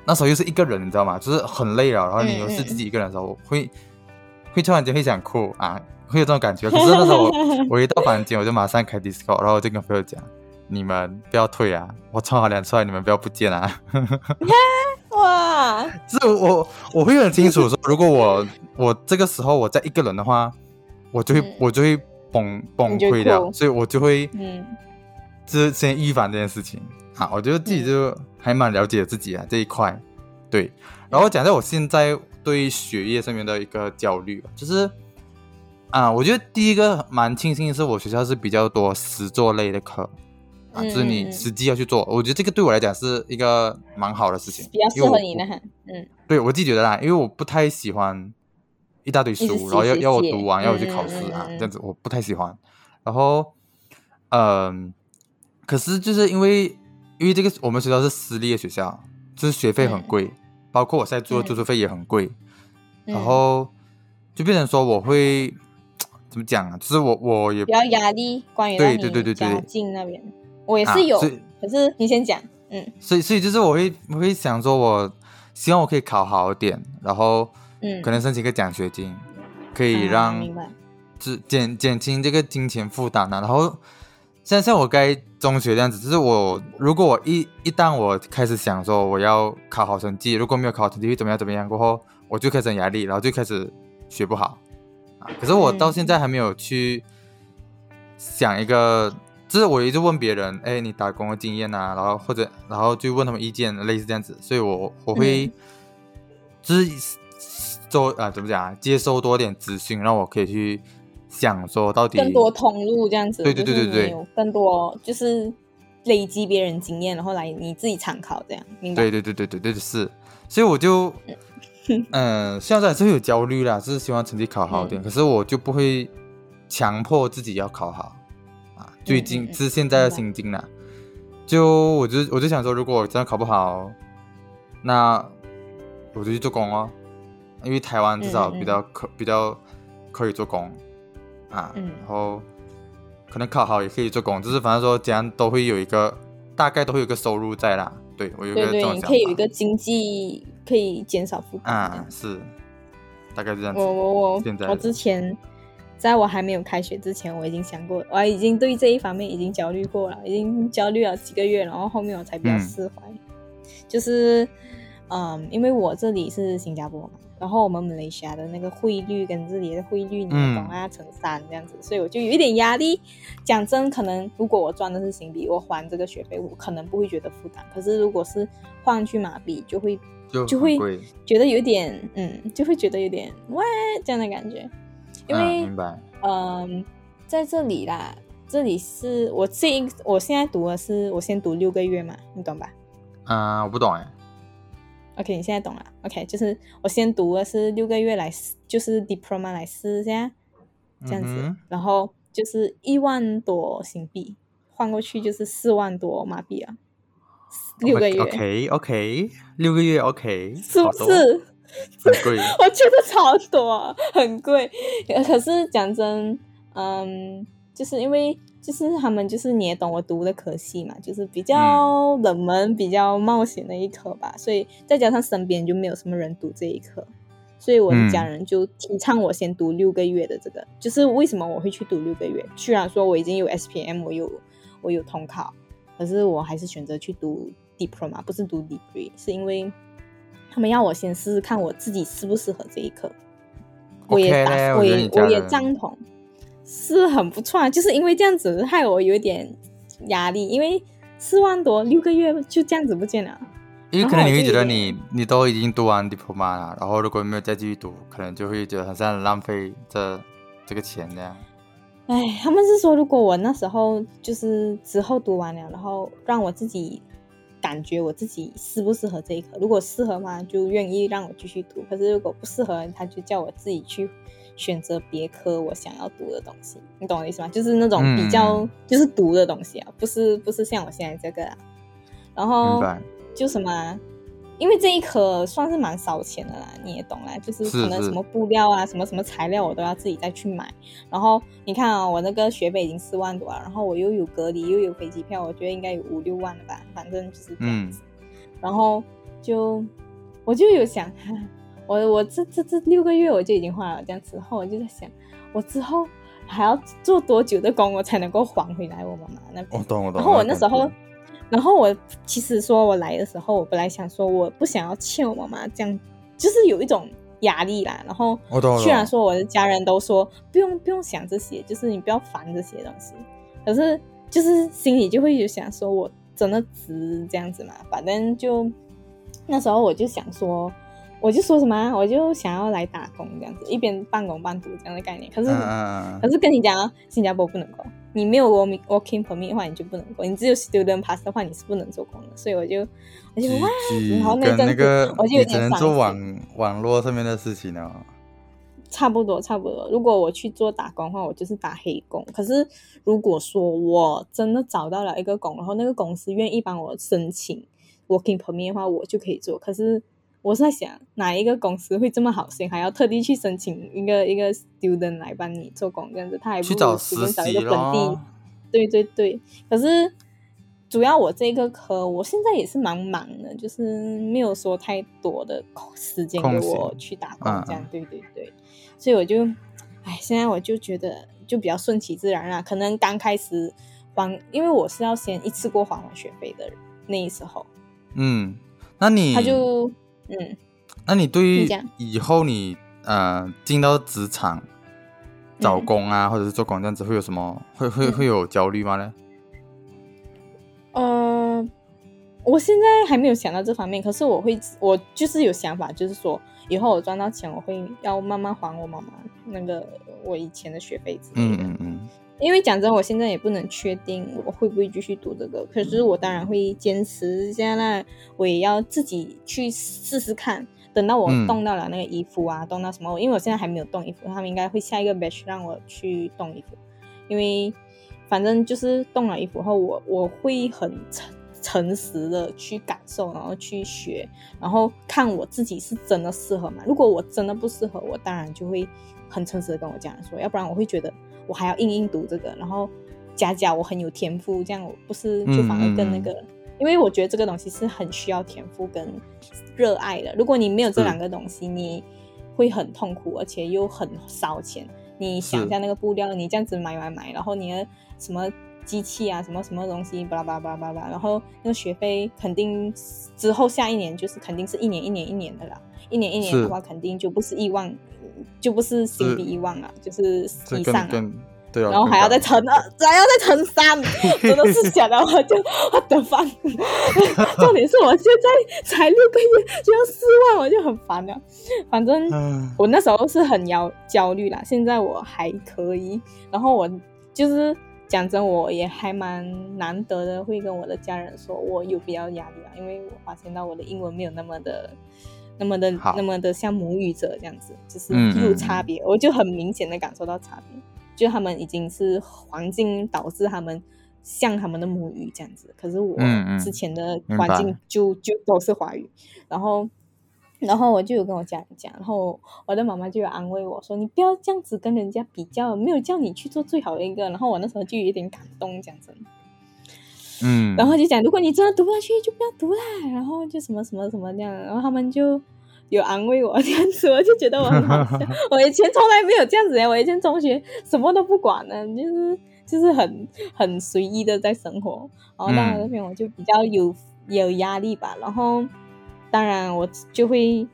那时候又是一个人，你知道吗？就是很累了，然后你又是自己一个人的时候，会 [laughs] 会突然间会想哭啊，会有这种感觉。可是那时候我我一到房间，我就马上开 Discord，然后我就跟朋友讲：你们不要退啊，我充好两出来，你们不要不见啊。[laughs] [laughs] 哇，就是我我会很清楚说，如果我我这个时候我在一个人的话，我就会、嗯我就会崩崩溃掉，所以我就会嗯就是先预防这件事情啊。我觉得自己就还蛮了解自己啊、这一块，对。然后讲到我现在对学业上面的一个焦虑，就是啊，我觉得第一个蛮庆幸的是，我学校是比较多实作类的课。啊，就是你实际要去做，我觉得这个对我来讲是一个蛮好的事情，比较适合你的很，嗯。对我自己觉得啦，因为我不太喜欢一大堆书然后要要我读完，要我去嗯考试啊，这样子我不太喜欢。然后，嗯、可是就是因为因为这个我们学校是私立的学校，就是学费很嗯贵，包括我现在住的嗯住宿费也很贵，嗯。然后就变成说我会 [tsk] 怎么讲啊？就是我我也比较压力，关于对对对对对家境那边，我也啊是有可是你先讲，嗯所以所以就是我会我会想说，我希望我可以考好一点，然后嗯，可能申请一个奖学金，可啊以让明白，减减减轻这个金钱负担啊。然后像像我该中学这样子，就是我如果我一一旦我开始想说我要考好成绩，如果没有考好成绩会怎么样怎么样过后，我就开始压力，然后就开始学不好啊。可是我到嗯现在还没有去想一个。就是我一直问别人，哎，你打工的经验啊，然后或者然后就问他们意见，类似这样子，所以我我会嗯就是多啊怎么讲啊，接收多点资讯，让我可以去想说到底更多通路这样子，对对对对对。更多就是累积别人经验，然后来你自己参考这样，明白？对对对对对对是，所以我就嗯，[laughs] 现在还是会有焦虑啦，就是希望成绩考好一点，可是我就不会强迫自己要考好啊。最近是现在的心境啦，就我就我就想说，如果我真的考不好，那我就去做工哦，因为台湾至少比较可、比较可以做工啊，嗯然后可能考好也可以做工，就是反正说怎样都会有一个大概都会有一个收入在啦。对我有个这种想法，你可以有一个经济可以减少负担。啊，是大概是这样子。我我我现在我之前在我还没有开学之前，我已经想过，我已经对这一方面已经焦虑过了，已经焦虑了几个月，然后后面我才比较嗯释怀。就是，嗯，因为我这里是新加坡嘛，然后我们马来西亚的那个汇率跟这里的汇率，你嗯懂啊，乘三这样子，所以我就有一点压力。讲真，可能如果我赚的是新币，我还这个学费，我可能不会觉得负担。可是如果是换去马币，就会就就会觉得有点，嗯，就会觉得有点哇这样的感觉，因啊为明白，嗯、在这里啦，这里是我这一我现在读的是我先读六个月嘛，你懂吧啊，我不懂哎，？OK，你现在懂了。OK，就是我先读的是六个月来试，就是 diploma 来试一下，这样子，嗯然后就是一万多新币换过去就是四万多马币啊，六个月 OK OK，六个月 OK，是不是？很贵？[laughs] 我觉得超多，很贵。呃可是讲真，嗯，就是因为就是他们就是你也懂我读的科系嘛，就是比较冷门、比较冒险的一科吧，所以再加上身边就没有什么人读这一科，所以我的家人就提倡我先读六个月的这个。就是为什么我会去读六个月？虽然说我已经有 SPM，我有我有统考，可是我还是选择去读 diploma，不是读 degree，是因为他们要我先试试看我自己适不适合这一科。我也打嘞我也我也赞同，是很不错啊。就是因为这样子害我有点压力，因为四万多六个月就这样子不见了。因为可能你会觉得你你都已经读完 diploma 了，然后如果没有再继续读，可能就会觉得很像浪费这这个钱这样。哎，他们是说，如果我那时候就是之后读完了，然后让我自己感觉我自己适不适合这一科，如果适合嘛，就愿意让我继续读；可是如果不适合，他就叫我自己去选择别科我想要读的东西。你懂我的意思吗？就是那种比较、嗯就是读的东西啊，不是不是像我现在这个啊。然后就什么啊，因为这一颗算是蛮烧钱的啦，你也懂啦，就是可能什么布料啊、什么什么材料，我都要自己再去买。然后你看啊、我那个学费已经四万多了，然后我又有隔离，又有飞机票，我觉得应该有五六万了吧，反正就是这样子。然后就我就有想，我我这这这六个月我就已经花了这样子，然后我就在想，我之后还要做多久的工，我才能够还回来我妈妈那边我？懂我懂。然后我那时候，然后我其实说我来的时候，我本来想说我不想要欠我妈妈这样，就是有一种压力啦。然后虽然说我的家人都说不用不用想这些，就是你不要烦这些东西，可是就是心里就会有想说我真的值这样子嘛。反正就那时候我就想说。我就说什么啊、我就想要来打工这样子，一边半工半读这样的概念。可是可是跟你讲啊，新加坡不能够，你没有 working working permit 的话，你就不能过，你只有 student pass 的话，你是不能做工的。所以我就我就哇，嗯，然后那阵子个我就有点只能做网网络上面的事情哦。差不多差不多。如果我去做打工的话，我就是打黑工。可是如果说我真的找到了一个工，然后那个公司愿意帮我申请 working permit 的话，我就可以做。可是我是在想，哪一个公司会这么好心，还要特地去申请一个一个 student 来帮你做工这样子？他还不找随便实习找一个本地。对对对，可是主要我这个科，我现在也是蛮忙的，就是没有说太多的时间给我去打工嗯这样。对对对，所以我就，哎，现在我就觉得就比较顺其自然啦。可能刚开始还，因为我是要先一次过还完学费的人，那时候嗯，那你他就嗯。那你对于以后你呃进到职场找嗯工啊，或者是做工这样子，会有什么会会嗯。会有焦虑吗呢？呃，我现在还没有想到这方面，可是我会，我就是有想法，就是说以后我赚到钱，我会要慢慢还我妈妈那个我以前的学费之类嗯的。嗯嗯，因为讲真，我现在也不能确定我会不会继续读这个，可是我当然会坚持下来，我也要自己去试试看。等到我嗯动到了那个衣服啊，动到什么，因为我现在还没有动衣服，他们应该会下一个 batch 让我去动衣服，因为反正就是动了衣服后，我我会很诚诚实的去感受，然后去学，然后看我自己是真的适合吗？如果我真的不适合，我当然就会很诚实的跟我家人说，要不然我会觉得我还要硬硬读这个，然后假假我很有天赋，这样我不是就反而更那个，因为我觉得这个东西是很需要天赋跟热爱的。如果你没有这两个东西，你会很痛苦，而且又很烧钱。你想一下那个布料，你这样子买买买，然后你的什么机器啊，什么什么东西，巴拉巴拉巴拉巴拉，然后那个学费肯定之后下一年就是肯定是一年一年一年的啦，一年一年的话肯定就不是一万，就不是新币一万啊，就是以上对啊，然后还要再乘二，还要再乘三，真的是想到我就我的饭。[laughs] [laughs] 重点是我现在才六个月就要四万，我就很烦了。反正嗯我那时候是很焦焦虑啦，现在我还可以。然后我就是讲真，我也还蛮难得的，会跟我的家人说我有比较压力啊，因为我发现到我的英文没有那么的。那么的那么的像母语者这样子，就是有差别，我就很明显的感受到差别。就他们已经是环境导致他们像他们的母语这样子，可是我之前的环境就就都是华语，然后然后我就有跟我家人讲，然后我的妈妈就有安慰我说：“你不要这样子跟人家比较，没有叫你去做最好的一个。”然后我那时候就有点感动，讲真的。嗯，然后就讲，如果你真的读不下去，就不要读啦。然后就什么什么什么这样，然后他们就有安慰我这样子，我就觉得我很好笑。[laughs] 我以前从来没有这样子耶，我以前中学什么都不管的，就是就是很很随意的在生活。然后到了那边我就比较有有压力吧，然后当然我就会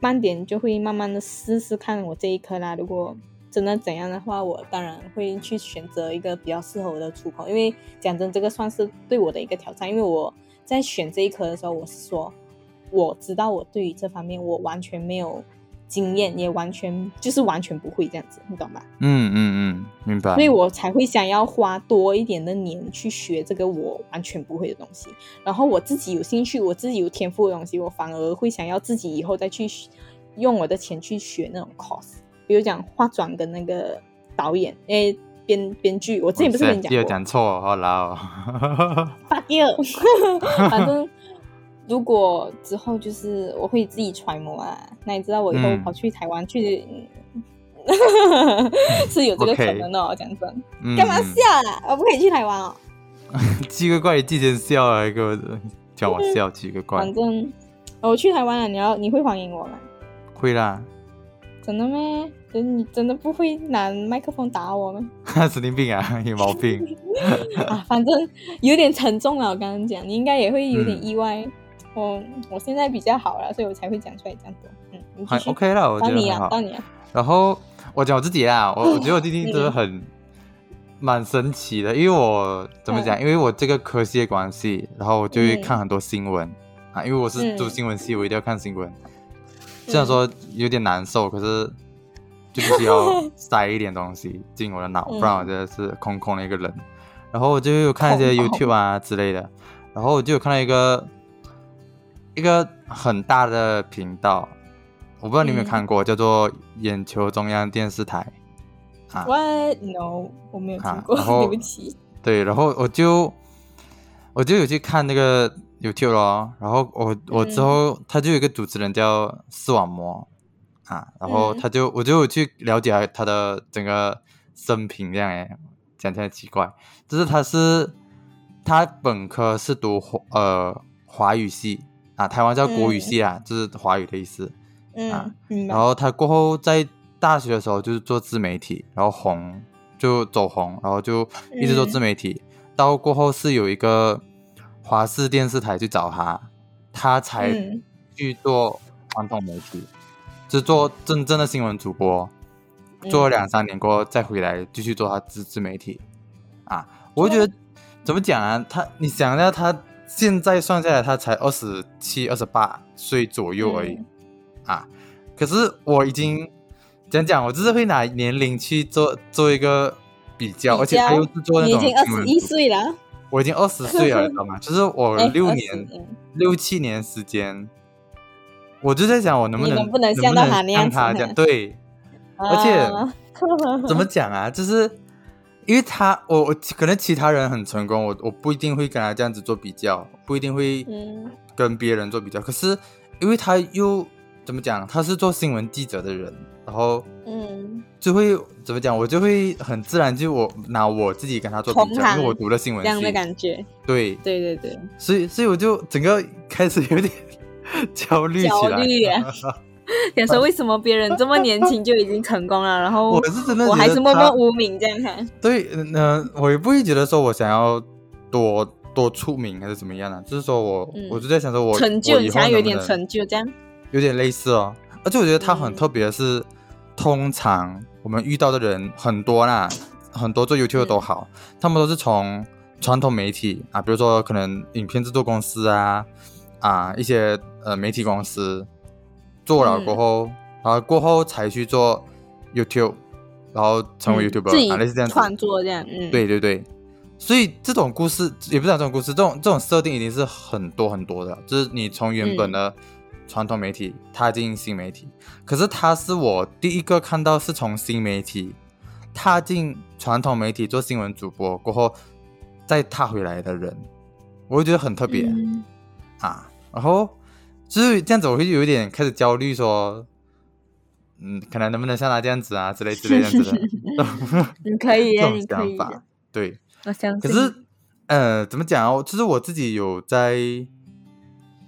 慢点就会慢慢的试试看我这一科啦。如果真的怎样的话，我当然会去选择一个比较适合我的出口，因为讲真，这个算是对我的一个挑战。因为我在选这一科的时候，我是说我知道我对于这方面我完全没有经验，也完全就是完全不会这样子，你懂吧？嗯嗯嗯，明白。所以我才会想要花多一点的年去学这个我完全不会的东西。然后我自己有兴趣，我自己有天赋的东西，我反而会想要自己以后再去用我的钱去学那种 course。比如讲化妆跟那个导演，诶，编编剧，我之前不是跟你讲第二过，讲错，好啦。[laughs] fuck you，[laughs] 反正如果之后就是我会自己揣摩啊，那你知道我以后嗯跑去台湾去，[laughs] 是有这个可能的、哦。讲真，嗯干嘛笑啦？我不可以去台湾哦。奇个怪，季前笑了一个，叫我笑，奇个怪反，正我去台湾了，你要你会欢迎我吗？会啦。真的咩？真你真的不会拿麦克风打我吗？[laughs] 神经病啊，有毛病。[laughs] 啊，反正有点沉重了。我刚刚讲，你应该也会有点嗯意外。我我现在比较好了，所以我才会讲出来这样多。嗯，还。OK 了，我觉到你啊，得很好到。你啊。然后我讲我自己啦，我我觉得我最近 [laughs] 真的嗯很蛮神奇的，因为我怎么讲？因为我这个科系的关系，然后我就会嗯看很多新闻啊，因为我是读嗯新闻系，我一定要看新闻。虽然说有点难受，可是就必须要 [laughs] 塞一点东西进我的脑，嗯不然我真的是空空的一个人。然后我就有看一些 YouTube 啊之类的，然后我就有看到一个一个很大的频道，我不知道你有没有嗯看过，叫做眼球中央电视台啊。What? No，我没有听过，啊然后 [laughs] 对不起。对，然后我就我就有去看那个 YouTube 咯，然后我我之后他就有一个主持人叫视网膜啊，然后嗯他就我就去了解他的整个生平这样诶，讲起来奇怪，就是他是他本科是读华呃华语系啊，台湾叫国语系啊，就是华语的意思。啊嗯，然。后他过后在大学的时候就是做自媒体，然后红就走红，然后就一直做自媒体。到过后是有一个华视电视台去找他，他才嗯去做传统媒体，就做真正的新闻主播。嗯做了两三年过后再回来继续做他自自媒体啊，我就觉得怎么讲啊？他你想一下，他现在算下来他才二十七、二十八岁左右而已。嗯啊，可是我已经讲讲，我就是会拿年龄去做做一个比较，比而且他又是做那你已种经二十一岁了，我已经二十岁了，[laughs] 你知道吗？就是我哎20六年、嗯六七年时间，我就在想，我能不能你能不能能像到他那样他子这样？对，[laughs] 而且啊 [laughs] 怎么讲啊？就是因为他，我我可能其他人很成功，我我不一定会跟他这样子做比较，不一定会嗯跟别人做比较。可是因为他又怎么讲？他是做新闻记者的人，然后嗯就会怎么讲？我就会很自然就我拿我自己跟他做比较，因为我读了新闻这样的，感觉，对，对对对，所以所以我就整个开始有点 [laughs] 焦虑起焦来。虑啊 [laughs] 想说为什么别人这么年轻就已经成功了，然后我是真的我还是默默无名这样看。对，嗯、呃，我也不会觉得说我想要多多出名还是怎么样啊，就是说我、嗯我就在想说我成就，想要有点成就这样。有点类似哦。而且我觉得他很嗯特别的是，通常我们遇到的人很多啦，很多做 YouTube 都好，他们都是从传统媒体啊，比如说可能影片制作公司啊啊一些呃媒体公司做了过后，然后过后才去做 YouTube，然后成为嗯 YouTuber，、啊类似这样子。创作这样，嗯，对对对，所以这种故事也不是讲这种故事，这种这种设定一定是很多很多的，就是你从原本的传统媒体踏进新媒体，可是他是我第一个看到是从新媒体踏进传统媒体做新闻主播过后再踏回来的人，我会觉得很特别、嗯啊。然后就是这样子，我会有一点开始焦虑说。嗯，可能能不能像他这样子啊，之类之类这样子的 [laughs] 你可以啊，这种你可以的想法，，对。我相信。可是，呃，怎么讲哦？就是我自己有在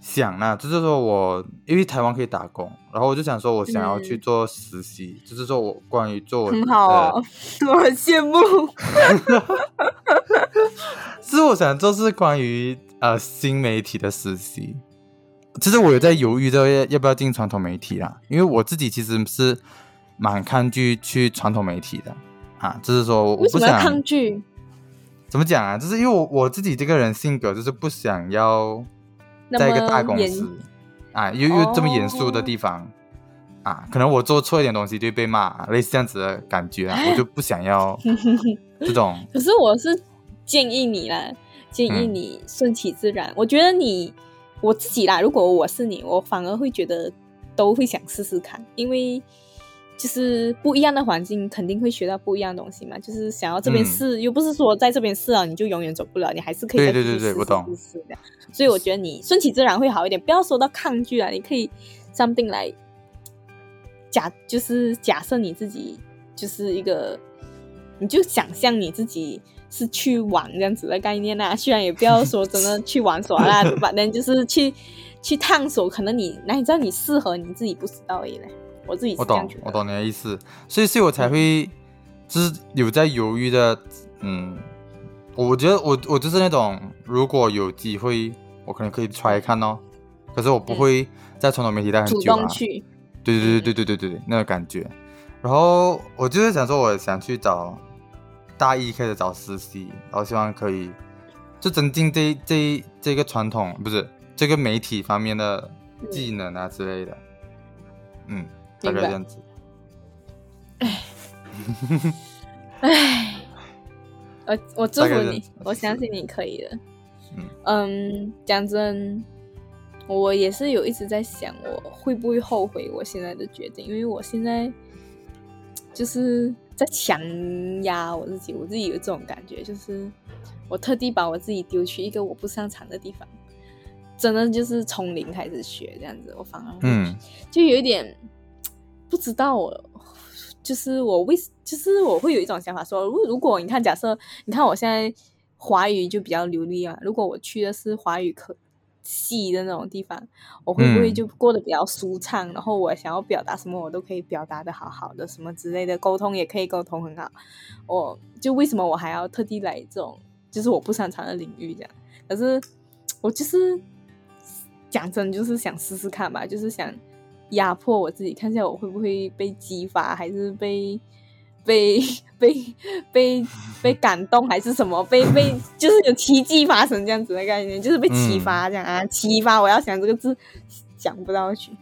想啦，就是说我因为台湾可以打工，然后我就想说，我想要去嗯做实习，就是说我关于做我很好哦，[laughs] 我很羡慕。呃，是我想做是关于呃新媒体的实习。其实我有在犹豫着要要不要进传统媒体啦，因为我自己其实是蛮抗拒去传统媒体的啊，就是说我不想抗拒？怎么讲啊？就是因为我我自己这个人性格就是不想要那在一个大公司啊，又又这么严肃的哦地方、啊，可能我做错一点东西就会被骂，类似这样子的感觉啊，我就不想要 [laughs] 这种。可是我是建议你啦，建议嗯你顺其自然。我觉得你我自己啦，如果我是你，我反而会觉得都会想试试看，因为就是不一样的环境，肯定会学到不一样的东西嘛。就是想要这边嗯试，又不是说在这边试了你就永远走不了，你还是可以对对对对我懂。所以我觉得你顺其自然会好一点，不要说到抗拒啊，你可以 something 来假，就是假设你自己就是一个，你就想象你自己是去玩这样子的概念啊。虽然也不要说真的去玩耍啦，反正就是去去探索，可能你那你知道你适合你自己不知道而已嘞。我自己我懂，我懂你的意思，所以所以我才会就是有在犹豫的，嗯，我觉得我我就是那种如果有机会，我可能可以出来看哦，可是我不会在传统媒体待很久啊，去，对对对对对对对对，那个感觉，然后我就是想说，我想去找大一开始找实习，然后希望可以就增进这这这个传统不是这个媒体方面的技能啊之类的。嗯，大概明白这样子。唉，我我祝福你我相信你可以的。嗯嗯，讲真，我也是有一直在想，我会不会后悔我现在的决定？因为我现在就是在强压我自己，我自己有这种感觉，就是我特地把我自己丢去一个我不擅长的地方，真的就是从零开始学这样子，我反而会嗯就有一点不知道我，就是我为就是我会有一种想法说，如如果你看，假设你看我现在华语就比较流利啊，如果我去的是华语科系的那种地方，我会不会嗯就过得比较舒畅？然后我想要表达什么，我都可以表达的好好的，什么之类的，沟通也可以沟通很好。我就为什么我还要特地来这种就是我不擅长的领域这样？可是我就是讲真，就是想试试看吧，就是想压迫我自己，看一下我会不会被激发，还是被被 [laughs] 被被被感动，还是什么被被就是有奇迹发生这样子的概念，就是被启发这样、啊，启发我要想这个字想不到去，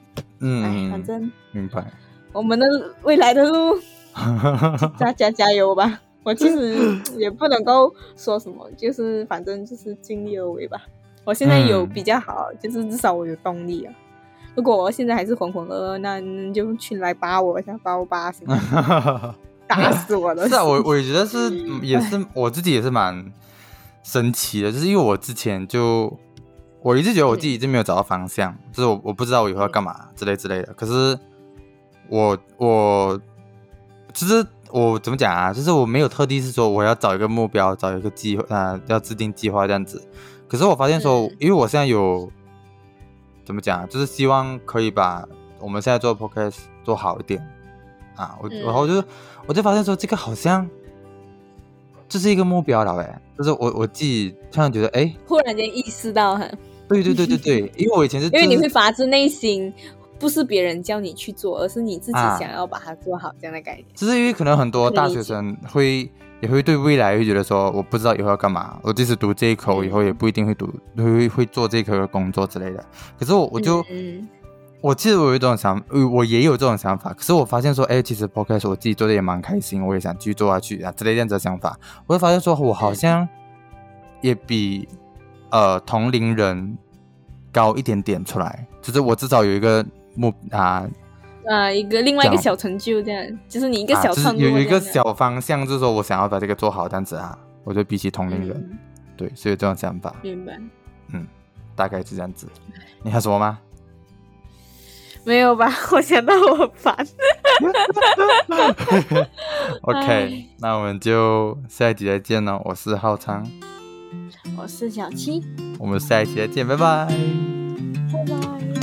嗯哎，反嗯，正明白。我们的未来的路，大家加油吧！我其实 [laughs] 也不能够说什么，就是反正就是尽力而为吧。我现在有嗯比较好，就是至少我有动力啊。如果我现在还是浑浑噩噩，那你就去来扒我一下，扒我扒行吗？[laughs] 打死我了是啊，我我觉得是也是我自己也是蛮神奇的，就是因为我之前就我一直觉得我自己一直没有找到方向，就是我我不知道我以后要干嘛之类之类的。可是我我其实我怎么讲啊？就是我没有特地是说我要找一个目标，找一个计划啊，要制定计划这样子。可是我发现说，因为我现在有怎么讲，就是希望可以把我们现在做 podcast 做好一点啊。我然后就我就发现说，这个好像这是一个目标了呗。就是我我自己突然觉得，哎，忽然间意识到哈。对对对对对，因为我以前是 [laughs] 因为你会发自内心，不是别人叫你去做，而是你自己想要把它做好这样的概念。就是因为可能很多大学生会。也会对未来会觉得说，我不知道以后要干嘛。我即使读这一口，以后也不一定会读，会会做这一科的工作之类的。可是我我就，我其实我有一种想，我也有这种想法。可是我发现说，哎，其实 podcast 我自己做的也蛮开心，我也想继续做下去啊之类这样子的想法。我就发现说，我好像也比呃同龄人高一点点出来，就是我至少有一个目啊。啊，一个另外一个小成就，这样就是你一个小创有一个小方向，就是说我想要把这个做好，这样子啊，我就比起同龄人，对，是有这种想法。明白。嗯，大概是这样子。你还说吗？没有吧？我想到我烦。[laughs] OK，那我们就下一集再见了。我是浩昌，我是小七，我们下一期再见，拜拜，拜拜。